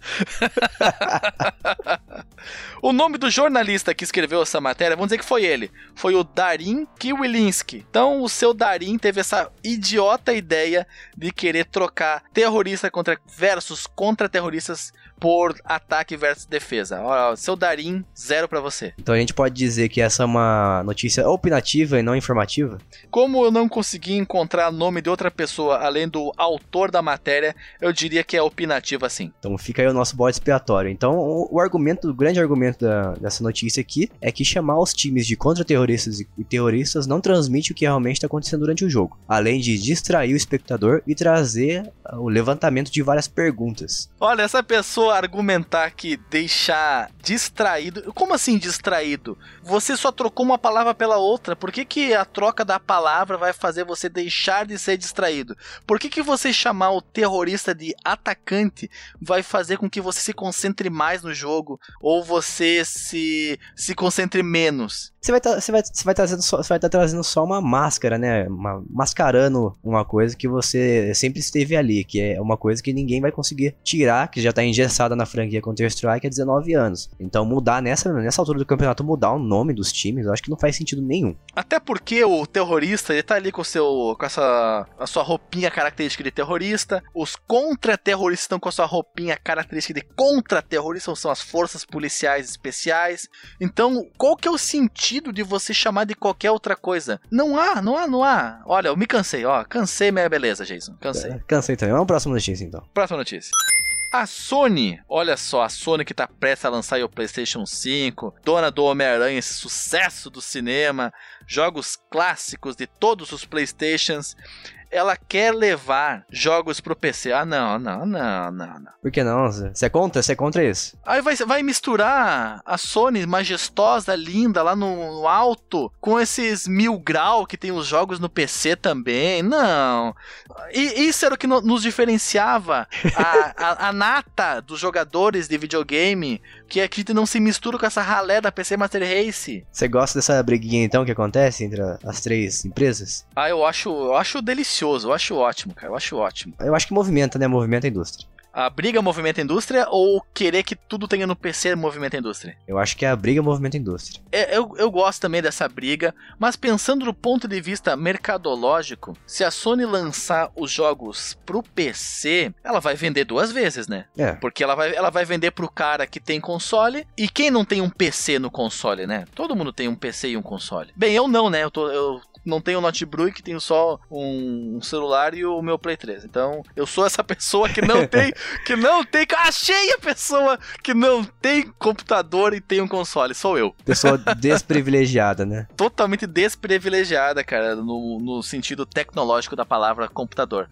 o nome do jornalista que escreveu essa matéria, vamos dizer que foi ele. Foi o Darin Kiwilinski. Então, o seu Darin teve essa idiota ideia de querer trocar terrorista contra versus contra terroristas por ataque versus defesa. Ó, seu Darim, zero para você. Então a gente pode dizer que essa é uma notícia opinativa e não informativa? Como eu não consegui encontrar nome de outra pessoa além do autor da matéria, eu diria que é opinativa sim. Então fica aí o nosso bode expiatório. Então o, argumento, o grande argumento da, dessa notícia aqui é que chamar os times de contra-terroristas e, e terroristas não transmite o que realmente está acontecendo durante o jogo, além de distrair o espectador e trazer o levantamento de várias perguntas. Olha, essa pessoa argumentar que deixar distraído. Como assim distraído? Você só trocou uma palavra pela outra. Por que, que a troca da palavra vai fazer você deixar de ser distraído? Por que, que você chamar o terrorista de atacante vai fazer com que você se concentre mais no jogo ou você se, se concentre menos? Você vai, tá, você vai, você vai trazendo só, vai estar tá trazendo só uma máscara, né? Uma, mascarando uma coisa que você sempre esteve ali, que é uma coisa que ninguém vai conseguir tirar, que já está engessada na franquia Counter-Strike há 19 anos. Então mudar nessa, nessa altura do campeonato, mudar o nome dos times, eu acho que não faz sentido nenhum. Até porque o terrorista, ele tá ali com, seu, com essa, a sua roupinha característica de terrorista, os contra-terroristas estão com a sua roupinha característica de contra-terrorista, são as forças policiais especiais. Então, qual que é o sentido sentido de você chamar de qualquer outra coisa. Não há, não há, não há. Olha, eu me cansei, ó. Cansei minha beleza, Jason. Cansei. É, cansei também. Vamos próxima notícia, então. Próxima notícia. A Sony, olha só, a Sony que tá prestes a lançar o PlayStation 5, dona do Homem-Aranha, esse sucesso do cinema, jogos clássicos de todos os PlayStations, ela quer levar jogos pro PC. Ah, não, não, não, não, não. Por que não? Você é contra? Você é contra isso? Aí vai, vai misturar a Sony majestosa, linda, lá no, alto, com esses mil grau que tem os jogos no PC também. Não. E isso era o que no, nos diferenciava a, a, a, nata dos jogadores de videogame, que a gente não se mistura com essa ralé da PC Master Race. Você gosta dessa briguinha então que acontece entre as três empresas? Ah, eu acho, eu acho delicioso delicioso. Eu acho ótimo, cara. Eu acho ótimo. Eu acho que movimenta, né? Movimenta a indústria. A briga movimenta a indústria ou querer que tudo tenha no PC movimenta a indústria? Eu acho que é a briga movimenta a indústria. É, eu, eu gosto também dessa briga, mas pensando do ponto de vista mercadológico, se a Sony lançar os jogos pro PC, ela vai vender duas vezes, né? É. Porque ela vai, ela vai vender pro cara que tem console e quem não tem um PC no console, né? Todo mundo tem um PC e um console. Bem, eu não, né? Eu, tô, eu não tenho notebook, tenho só um, um, celular e o meu Play 3. Então, eu sou essa pessoa que não tem, que não tem, achei a pessoa que não tem computador e tem um console, sou eu. Pessoa desprivilegiada, né? Totalmente desprivilegiada, cara, no, no sentido tecnológico da palavra computador.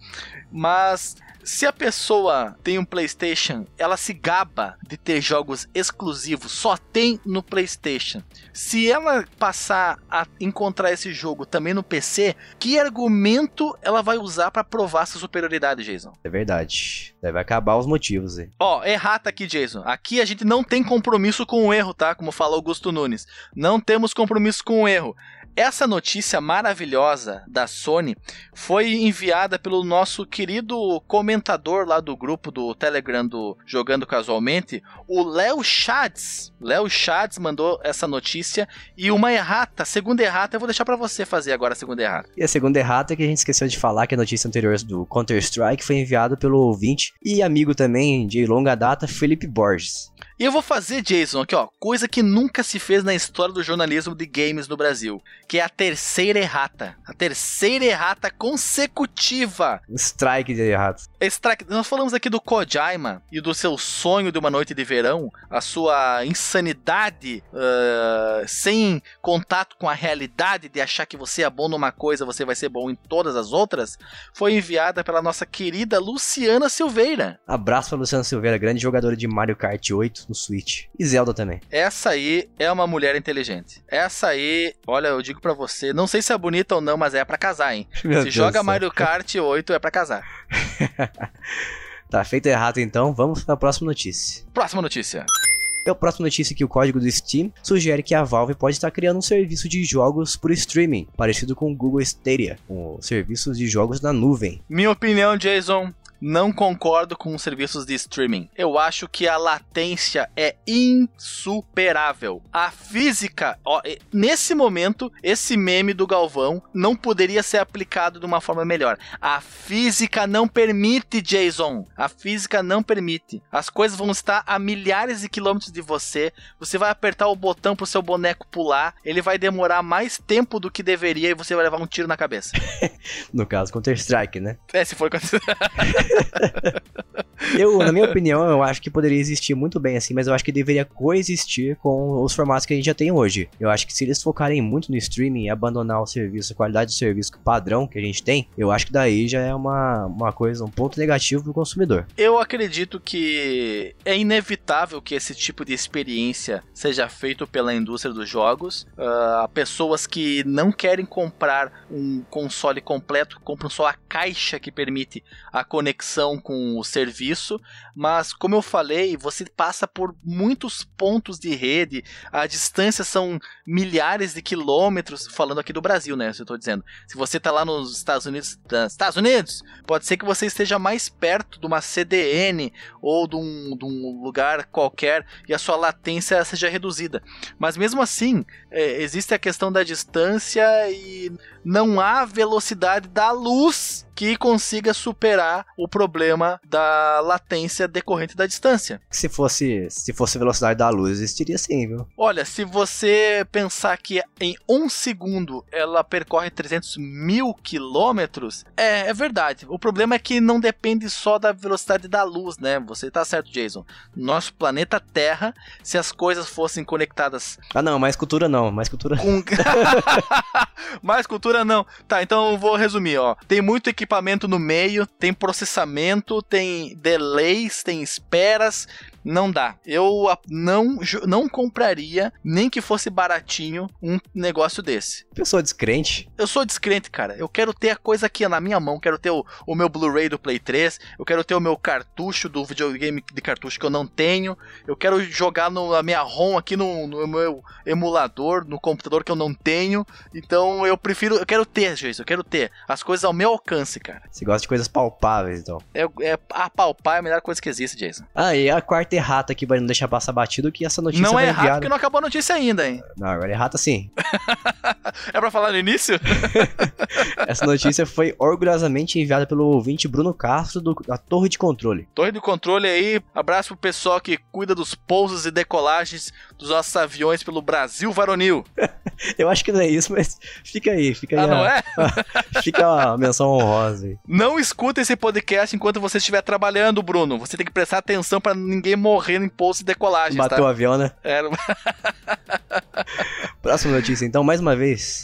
Mas se a pessoa tem um PlayStation, ela se gaba de ter jogos exclusivos, só tem no PlayStation. Se ela passar a encontrar esse jogo também no PC, que argumento ela vai usar para provar sua superioridade, Jason? É verdade. Deve acabar os motivos aí. Ó, errata aqui, Jason. Aqui a gente não tem compromisso com o erro, tá? Como fala Augusto Nunes. Não temos compromisso com o erro essa notícia maravilhosa da Sony foi enviada pelo nosso querido comentador lá do grupo do Telegram do Jogando Casualmente, o Léo Chads. Léo Chads mandou essa notícia e uma errata, segunda errata, eu vou deixar para você fazer agora a segunda errata. E a segunda errata é que a gente esqueceu de falar que a notícia anterior do Counter-Strike foi enviada pelo ouvinte e amigo também de longa data, Felipe Borges. E eu vou fazer, Jason, aqui ó, coisa que nunca se fez na história do jornalismo de games no Brasil, que é a terceira errata. A terceira errata consecutiva. Strike de erratas. Strike. Nós falamos aqui do Kojima e do seu sonho de uma noite de verão, a sua insanidade uh, sem contato com a realidade de achar que você é bom numa coisa, você vai ser bom em todas as outras, foi enviada pela nossa querida Luciana Silveira. Abraço para Luciana Silveira, grande jogadora de Mario Kart 8 no Switch. E Zelda também. Essa aí é uma mulher inteligente. Essa aí, olha, eu digo para você, não sei se é bonita ou não, mas é para casar, hein? Meu se Deus joga Mario Kart 8 é para casar. tá feito errado então, vamos para a próxima notícia. Próxima notícia. É a próxima notícia que o código do Steam sugere que a Valve pode estar criando um serviço de jogos por streaming, parecido com o Google Stadia, com serviços de jogos na nuvem. Minha opinião, Jason, não concordo com os serviços de streaming. Eu acho que a latência é insuperável. A física, ó, nesse momento, esse meme do Galvão não poderia ser aplicado de uma forma melhor. A física não permite, Jason. A física não permite. As coisas vão estar a milhares de quilômetros de você. Você vai apertar o botão pro seu boneco pular. Ele vai demorar mais tempo do que deveria e você vai levar um tiro na cabeça. no caso, Counter-Strike, né? É, se for Counter-Strike. eu, na minha opinião, eu acho que poderia existir muito bem assim, mas eu acho que deveria coexistir com os formatos que a gente já tem hoje. Eu acho que se eles focarem muito no streaming e abandonar o serviço, a qualidade do serviço padrão que a gente tem, eu acho que daí já é uma, uma coisa, um ponto negativo pro consumidor. Eu acredito que é inevitável que esse tipo de experiência seja feito pela indústria dos jogos. Uh, pessoas que não querem comprar um console completo, compram só a caixa que permite a conexão com o serviço, mas como eu falei, você passa por muitos pontos de rede, a distância são milhares de quilômetros, falando aqui do Brasil, né? Eu tô dizendo. Se você tá lá nos Estados Unidos, Estados Unidos, pode ser que você esteja mais perto de uma CDN ou de um, de um lugar qualquer e a sua latência seja reduzida. Mas mesmo assim, é, existe a questão da distância e não há velocidade da luz que consiga superar o problema da latência decorrente da distância. Se fosse, se fosse velocidade da luz, existiria sim, viu? Olha, se você pensar que em um segundo ela percorre 300 mil quilômetros, é, é verdade. O problema é que não depende só da velocidade da luz, né? Você tá certo, Jason. Nosso planeta Terra, se as coisas fossem conectadas. Ah, não, mais cultura não, mais cultura. Com... mais cultura não. Tá, então eu vou resumir, ó. Tem muito equipamento equipamento no meio, tem processamento, tem delays, tem esperas, não dá. Eu não, não compraria, nem que fosse baratinho, um negócio desse. Pessoa descrente? Eu sou descrente, cara. Eu quero ter a coisa aqui na minha mão. Quero ter o, o meu Blu-ray do Play 3. Eu quero ter o meu cartucho do videogame de cartucho que eu não tenho. Eu quero jogar no, na minha ROM aqui no, no meu emulador, no computador que eu não tenho. Então eu prefiro. Eu quero ter, gente. Eu quero ter as coisas ao meu alcance, cara. Você gosta de coisas palpáveis, então? É, é apalpar é a melhor coisa que existe, Jason. Ah, e a quarta errata aqui pra não deixar passar batido que essa notícia Não é errata porque não acabou a notícia ainda, hein? Não, agora é errata sim. é pra falar no início? essa notícia foi orgulhosamente enviada pelo ouvinte Bruno Castro do, da Torre de Controle. Torre de Controle aí, abraço pro pessoal que cuida dos pousos e decolagens dos nossos aviões pelo Brasil varonil. Eu acho que não é isso, mas fica aí, fica aí. Ah, não é? fica a menção honrosa aí. Não escuta esse podcast enquanto você estiver trabalhando, Bruno. Você tem que prestar atenção para ninguém morrer em pouso e decolagem. Bateu tá? o avião, né? Era. Próxima notícia, então, mais uma vez.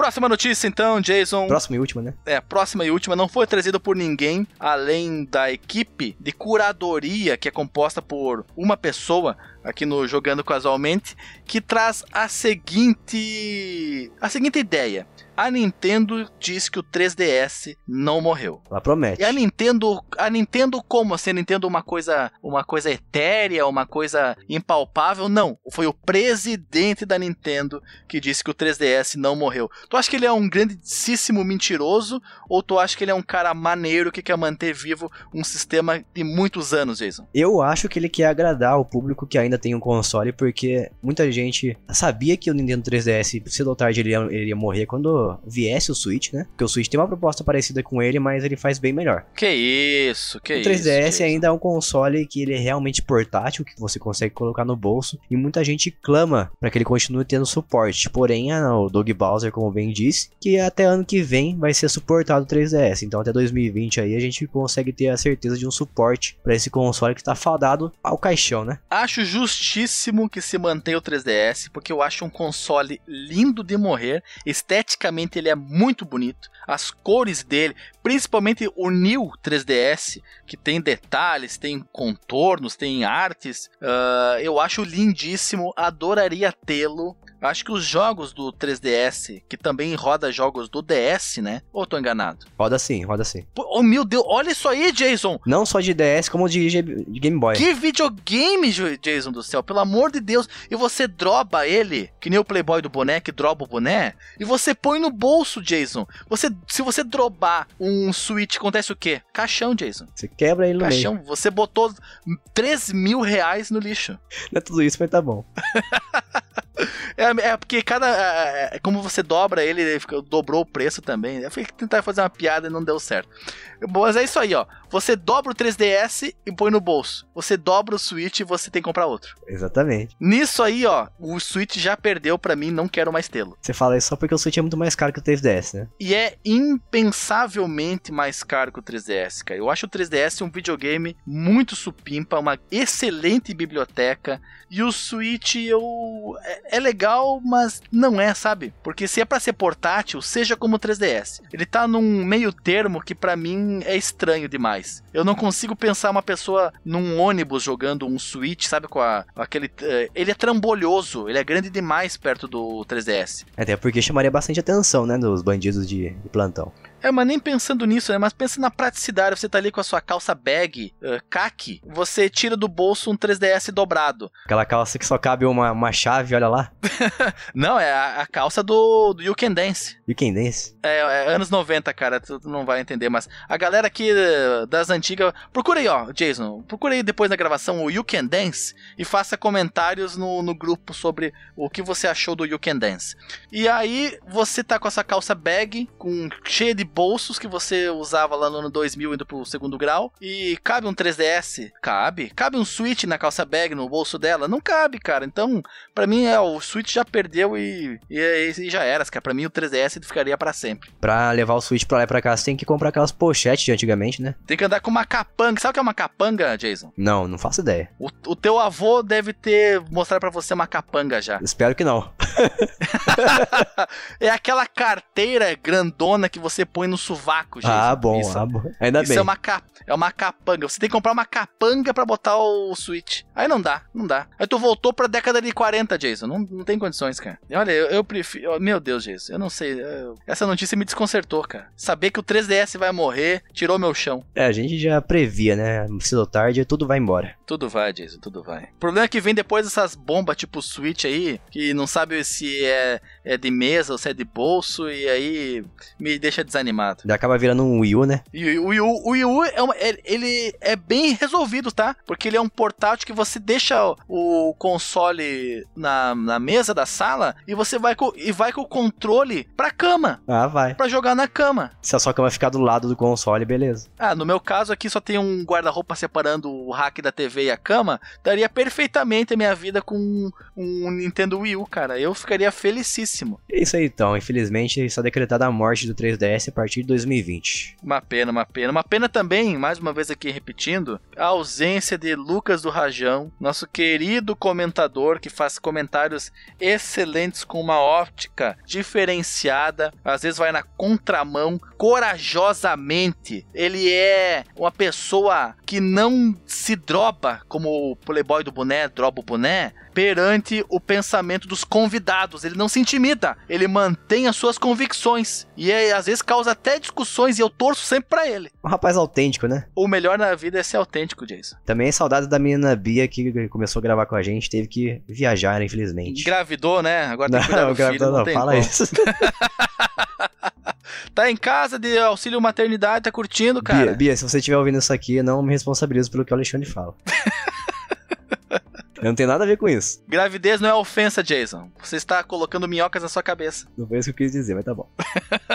Próxima notícia, então, Jason. Próxima e última, né? É, próxima e última. Não foi trazida por ninguém além da equipe de curadoria que é composta por uma pessoa aqui no Jogando Casualmente, que traz a seguinte a seguinte ideia. A Nintendo diz que o 3DS não morreu. Ela promete. E a Nintendo, a Nintendo como assim? A Nintendo uma coisa, uma coisa etérea, uma coisa impalpável? Não, foi o presidente da Nintendo que disse que o 3DS não morreu. Tu acha que ele é um grandíssimo mentiroso ou tu acha que ele é um cara maneiro que quer manter vivo um sistema de muitos anos, Jason? Eu acho que ele quer agradar o público que ainda tem um console, porque muita gente sabia que o Nintendo 3DS, cedo ou tarde, ele ia, ele ia morrer quando viesse o Switch, né? Porque o Switch tem uma proposta parecida com ele, mas ele faz bem melhor. Que isso, que o 3DS isso, ainda é um console que ele é realmente portátil, que você consegue colocar no bolso, e muita gente clama para que ele continue tendo suporte. Porém, o Doug Bowser, como bem disse, que até ano que vem vai ser suportado o 3DS. Então, até 2020 aí a gente consegue ter a certeza de um suporte para esse console que está fadado ao caixão, né? Acho justíssimo que se mantenha o 3DS, porque eu acho um console lindo de morrer. Esteticamente ele é muito bonito. As cores dele, principalmente o New 3DS, que tem detalhes, tem contornos, tem artes, uh, eu acho lindíssimo. Adoraria tê-lo Acho que os jogos do 3DS, que também roda jogos do DS, né? Ou tô enganado? Roda sim, roda sim. oh, meu Deus, olha isso aí, Jason! Não só de DS, como de, de Game Boy. Que videogame, Jason do céu, pelo amor de Deus. E você droba ele, que nem o Playboy do boné, que droba o boné, e você põe no bolso, Jason. Você, se você drobar um Switch, acontece o quê? Caixão, Jason. Você quebra ele no Caixão, meio. você botou 3 mil reais no lixo. Não é tudo isso, mas tá bom. É, é, porque cada. É, é, como você dobra ele, ele dobrou o preço também. Eu fui tentar fazer uma piada e não deu certo. Mas é isso aí, ó. Você dobra o 3DS e põe no bolso. Você dobra o Switch e você tem que comprar outro. Exatamente. Nisso aí, ó, o Switch já perdeu para mim, não quero mais tê-lo. Você fala isso só porque o Switch é muito mais caro que o 3DS, né? E é impensavelmente mais caro que o 3DS, cara. Eu acho o 3DS um videogame muito supimpa, uma excelente biblioteca. E o Switch eu é, é legal, mas não é, sabe? Porque se é para ser portátil, seja como o 3DS. Ele tá num meio termo que para mim é estranho demais. Eu não consigo pensar uma pessoa num ônibus jogando um Switch, sabe? Com a, aquele. Uh, ele é trambolhoso, ele é grande demais perto do 3DS. Até porque chamaria bastante atenção, né? Dos bandidos de, de plantão. É, mas nem pensando nisso, né? Mas pensa na praticidade. Você tá ali com a sua calça bag, uh, kaki, você tira do bolso um 3DS dobrado. Aquela calça que só cabe uma, uma chave, olha lá. não, é a, a, calça do, do You Can Dance. You Can Dance? É, é, anos 90, cara, tu não vai entender, mas a galera aqui uh, das antigas. Procura aí, ó, Jason. Procura aí depois da gravação o You Can Dance e faça comentários no, no grupo sobre o que você achou do You Can Dance. E aí, você tá com essa calça bag, com cheia de bolsos que você usava lá no ano 2000 indo pro segundo grau. E cabe um 3DS? Cabe. Cabe um Switch na calça bag no bolso dela? Não cabe, cara. Então, para mim, é, o Switch já perdeu e, e, e já era, cara. Pra mim, o 3DS ficaria para sempre. Pra levar o Switch pra lá e pra cá, você tem que comprar aquelas pochetes de antigamente, né? Tem que andar com uma capanga. Sabe o que é uma capanga, Jason? Não, não faço ideia. O, o teu avô deve ter mostrado para você uma capanga já. Espero que não. é aquela carteira grandona que você põe no sovaco, gente. Ah, bom, isso, ah, bom. Ainda isso bem. é uma, cap, é uma capanga. Você tem que comprar uma capanga para botar o Switch. Aí não dá, não dá. Aí tu voltou pra década de 40, Jason. Não, não tem condições, cara. Olha, eu, eu prefiro. Meu Deus, Jason, eu não sei. Eu, essa notícia me desconcertou, cara. Saber que o 3DS vai morrer tirou meu chão. É, a gente já previa, né? Cedo ou tarde, tudo vai embora. Tudo vai, Jason, tudo vai. O problema é que vem depois dessas bombas tipo Switch aí, que não sabe se é, é de mesa ou se é de bolso, e aí me deixa desanimado animado. Ele acaba virando um Wii U, né? E o Wii U, o Wii U é uma, ele é bem resolvido, tá? Porque ele é um portátil que você deixa o console na, na mesa da sala e você vai com, e vai com o controle pra cama. Ah, vai. Pra jogar na cama. Se a sua cama ficar do lado do console, beleza. Ah, no meu caso aqui só tem um guarda-roupa separando o rack da TV e a cama. Daria perfeitamente a minha vida com um Nintendo Wii U, cara. Eu ficaria felicíssimo. É isso aí então. Infelizmente, está decretada a morte do 3DS partir de 2020. Uma pena, uma pena. Uma pena também, mais uma vez aqui repetindo, a ausência de Lucas do Rajão, nosso querido comentador que faz comentários excelentes com uma óptica diferenciada, às vezes vai na contramão, corajosamente. Ele é uma pessoa que não se droba como o playboy do boné, droba o boné, perante o pensamento dos convidados. Ele não se intimida, ele mantém as suas convicções. E é, às vezes causa até discussões e eu torço sempre pra ele. Um rapaz autêntico, né? O melhor na vida é ser autêntico, Jason. Também saudade da menina Bia que começou a gravar com a gente, teve que viajar, infelizmente. Engravidou, né? Agora tem que cuidar Não, do filho, não, não, tem fala como. isso. Tá em casa de auxílio maternidade, tá curtindo, cara. Bia, Bia, se você estiver ouvindo isso aqui, não me responsabilizo pelo que o Alexandre fala. Eu não tenho nada a ver com isso. Gravidez não é ofensa, Jason. Você está colocando minhocas na sua cabeça. Não foi isso que eu quis dizer, mas tá bom.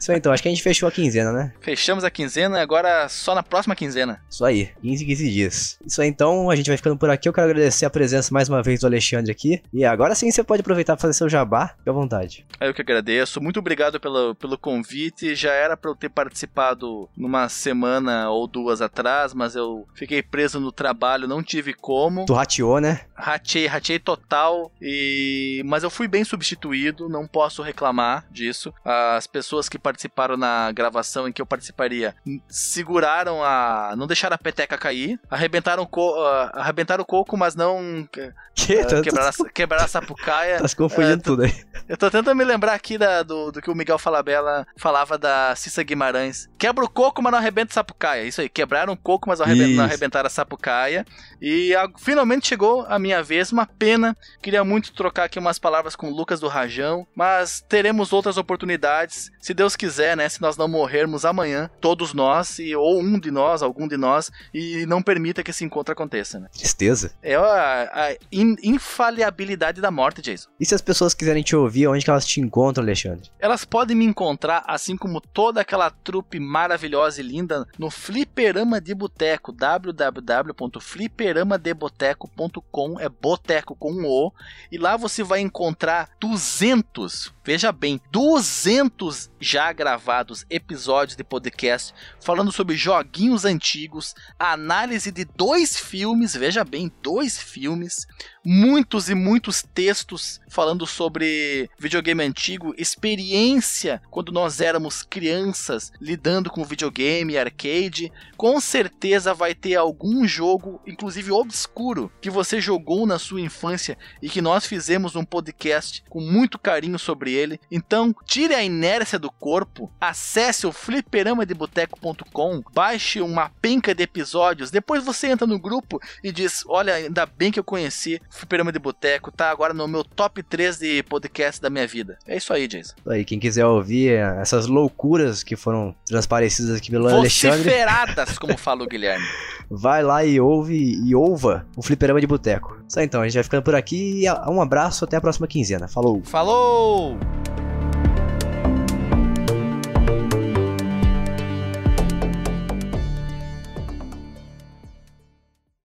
Isso aí, então. Acho que a gente fechou a quinzena, né? Fechamos a quinzena, agora só na próxima quinzena. Isso aí. 15, 15 dias. Isso aí, então. A gente vai ficando por aqui. Eu quero agradecer a presença mais uma vez do Alexandre aqui. E agora sim você pode aproveitar para fazer seu jabá. Fique à vontade. Eu que agradeço. Muito obrigado pelo, pelo convite. Já era para eu ter participado numa semana ou duas atrás, mas eu fiquei preso no trabalho, não tive como. Tu rateou, né? Ratei, ratei total. E mas eu fui bem substituído, não posso reclamar disso. As pessoas que participaram na gravação em que eu participaria seguraram a, não deixaram a peteca cair, arrebentaram o, co, ah, arrebentaram o coco, mas não Que? ah, Tá, quebraram, a, quebraram a sapucaia. tá se confundindo É, tudo aí. Eu tô tentando me lembrar aqui da- do, do que o Miguel Falabella falava da Cissa Guimarães. Quebra o coco, mas não arrebenta a sapucaia. Isso aí, quebraram o coco, mas não, arrebentaram a sapucaia. E a- finalmente chegou a minha vez, uma pena. Queria muito trocar aqui umas palavras com o Lucas do Rajão, mas teremos outras oportunidades, se Deus quiser, né? Se nós não morrermos amanhã, todos nós, e, ou um de nós, algum de nós, e não permita que esse encontro aconteça, né? Tristeza. É a, a in- infalibilidade da morte, Jason. E se as pessoas quiserem te ouvir, onde que elas te encontram, Alexandre? Elas podem me encontrar, assim como toda aquela trupe maravilhosa e linda, no Fliperama de Boteco, www.fliperamadeboteco.com, é boteco com um O, e lá você vai encontrar 200, veja bem, 200 já gravados episódios de podcast falando sobre joguinhos antigos, análise de dois filmes, veja bem, dois filmes, muitos e muitos textos falando sobre videogame antigo, experiência quando nós éramos crianças lidando com videogame, arcade. Com certeza vai ter algum jogo, inclusive obscuro, que você jogou na sua infância e que nós fizemos um podcast com muito carinho sobre ele. Então, tire a inércia do corpo, acesse o fliperamadeboteco.com, baixe uma penca de episódios, depois você entra no grupo e diz: Olha, ainda bem que eu conheci Fliperama de Boteco, tá agora no meu top 3 de podcast da minha vida. É isso aí, Jason. Aí, quem quiser ouvir é, essas loucuras que foram transparecidas aqui pelo Alexandre, Vociferadas, como fala o Guilherme. vai lá e ouve e ouva o Fliperama de Boteco. Aí, então, a gente vai ficando por aqui e um abraço até a próxima quinzena. Falou! Falou!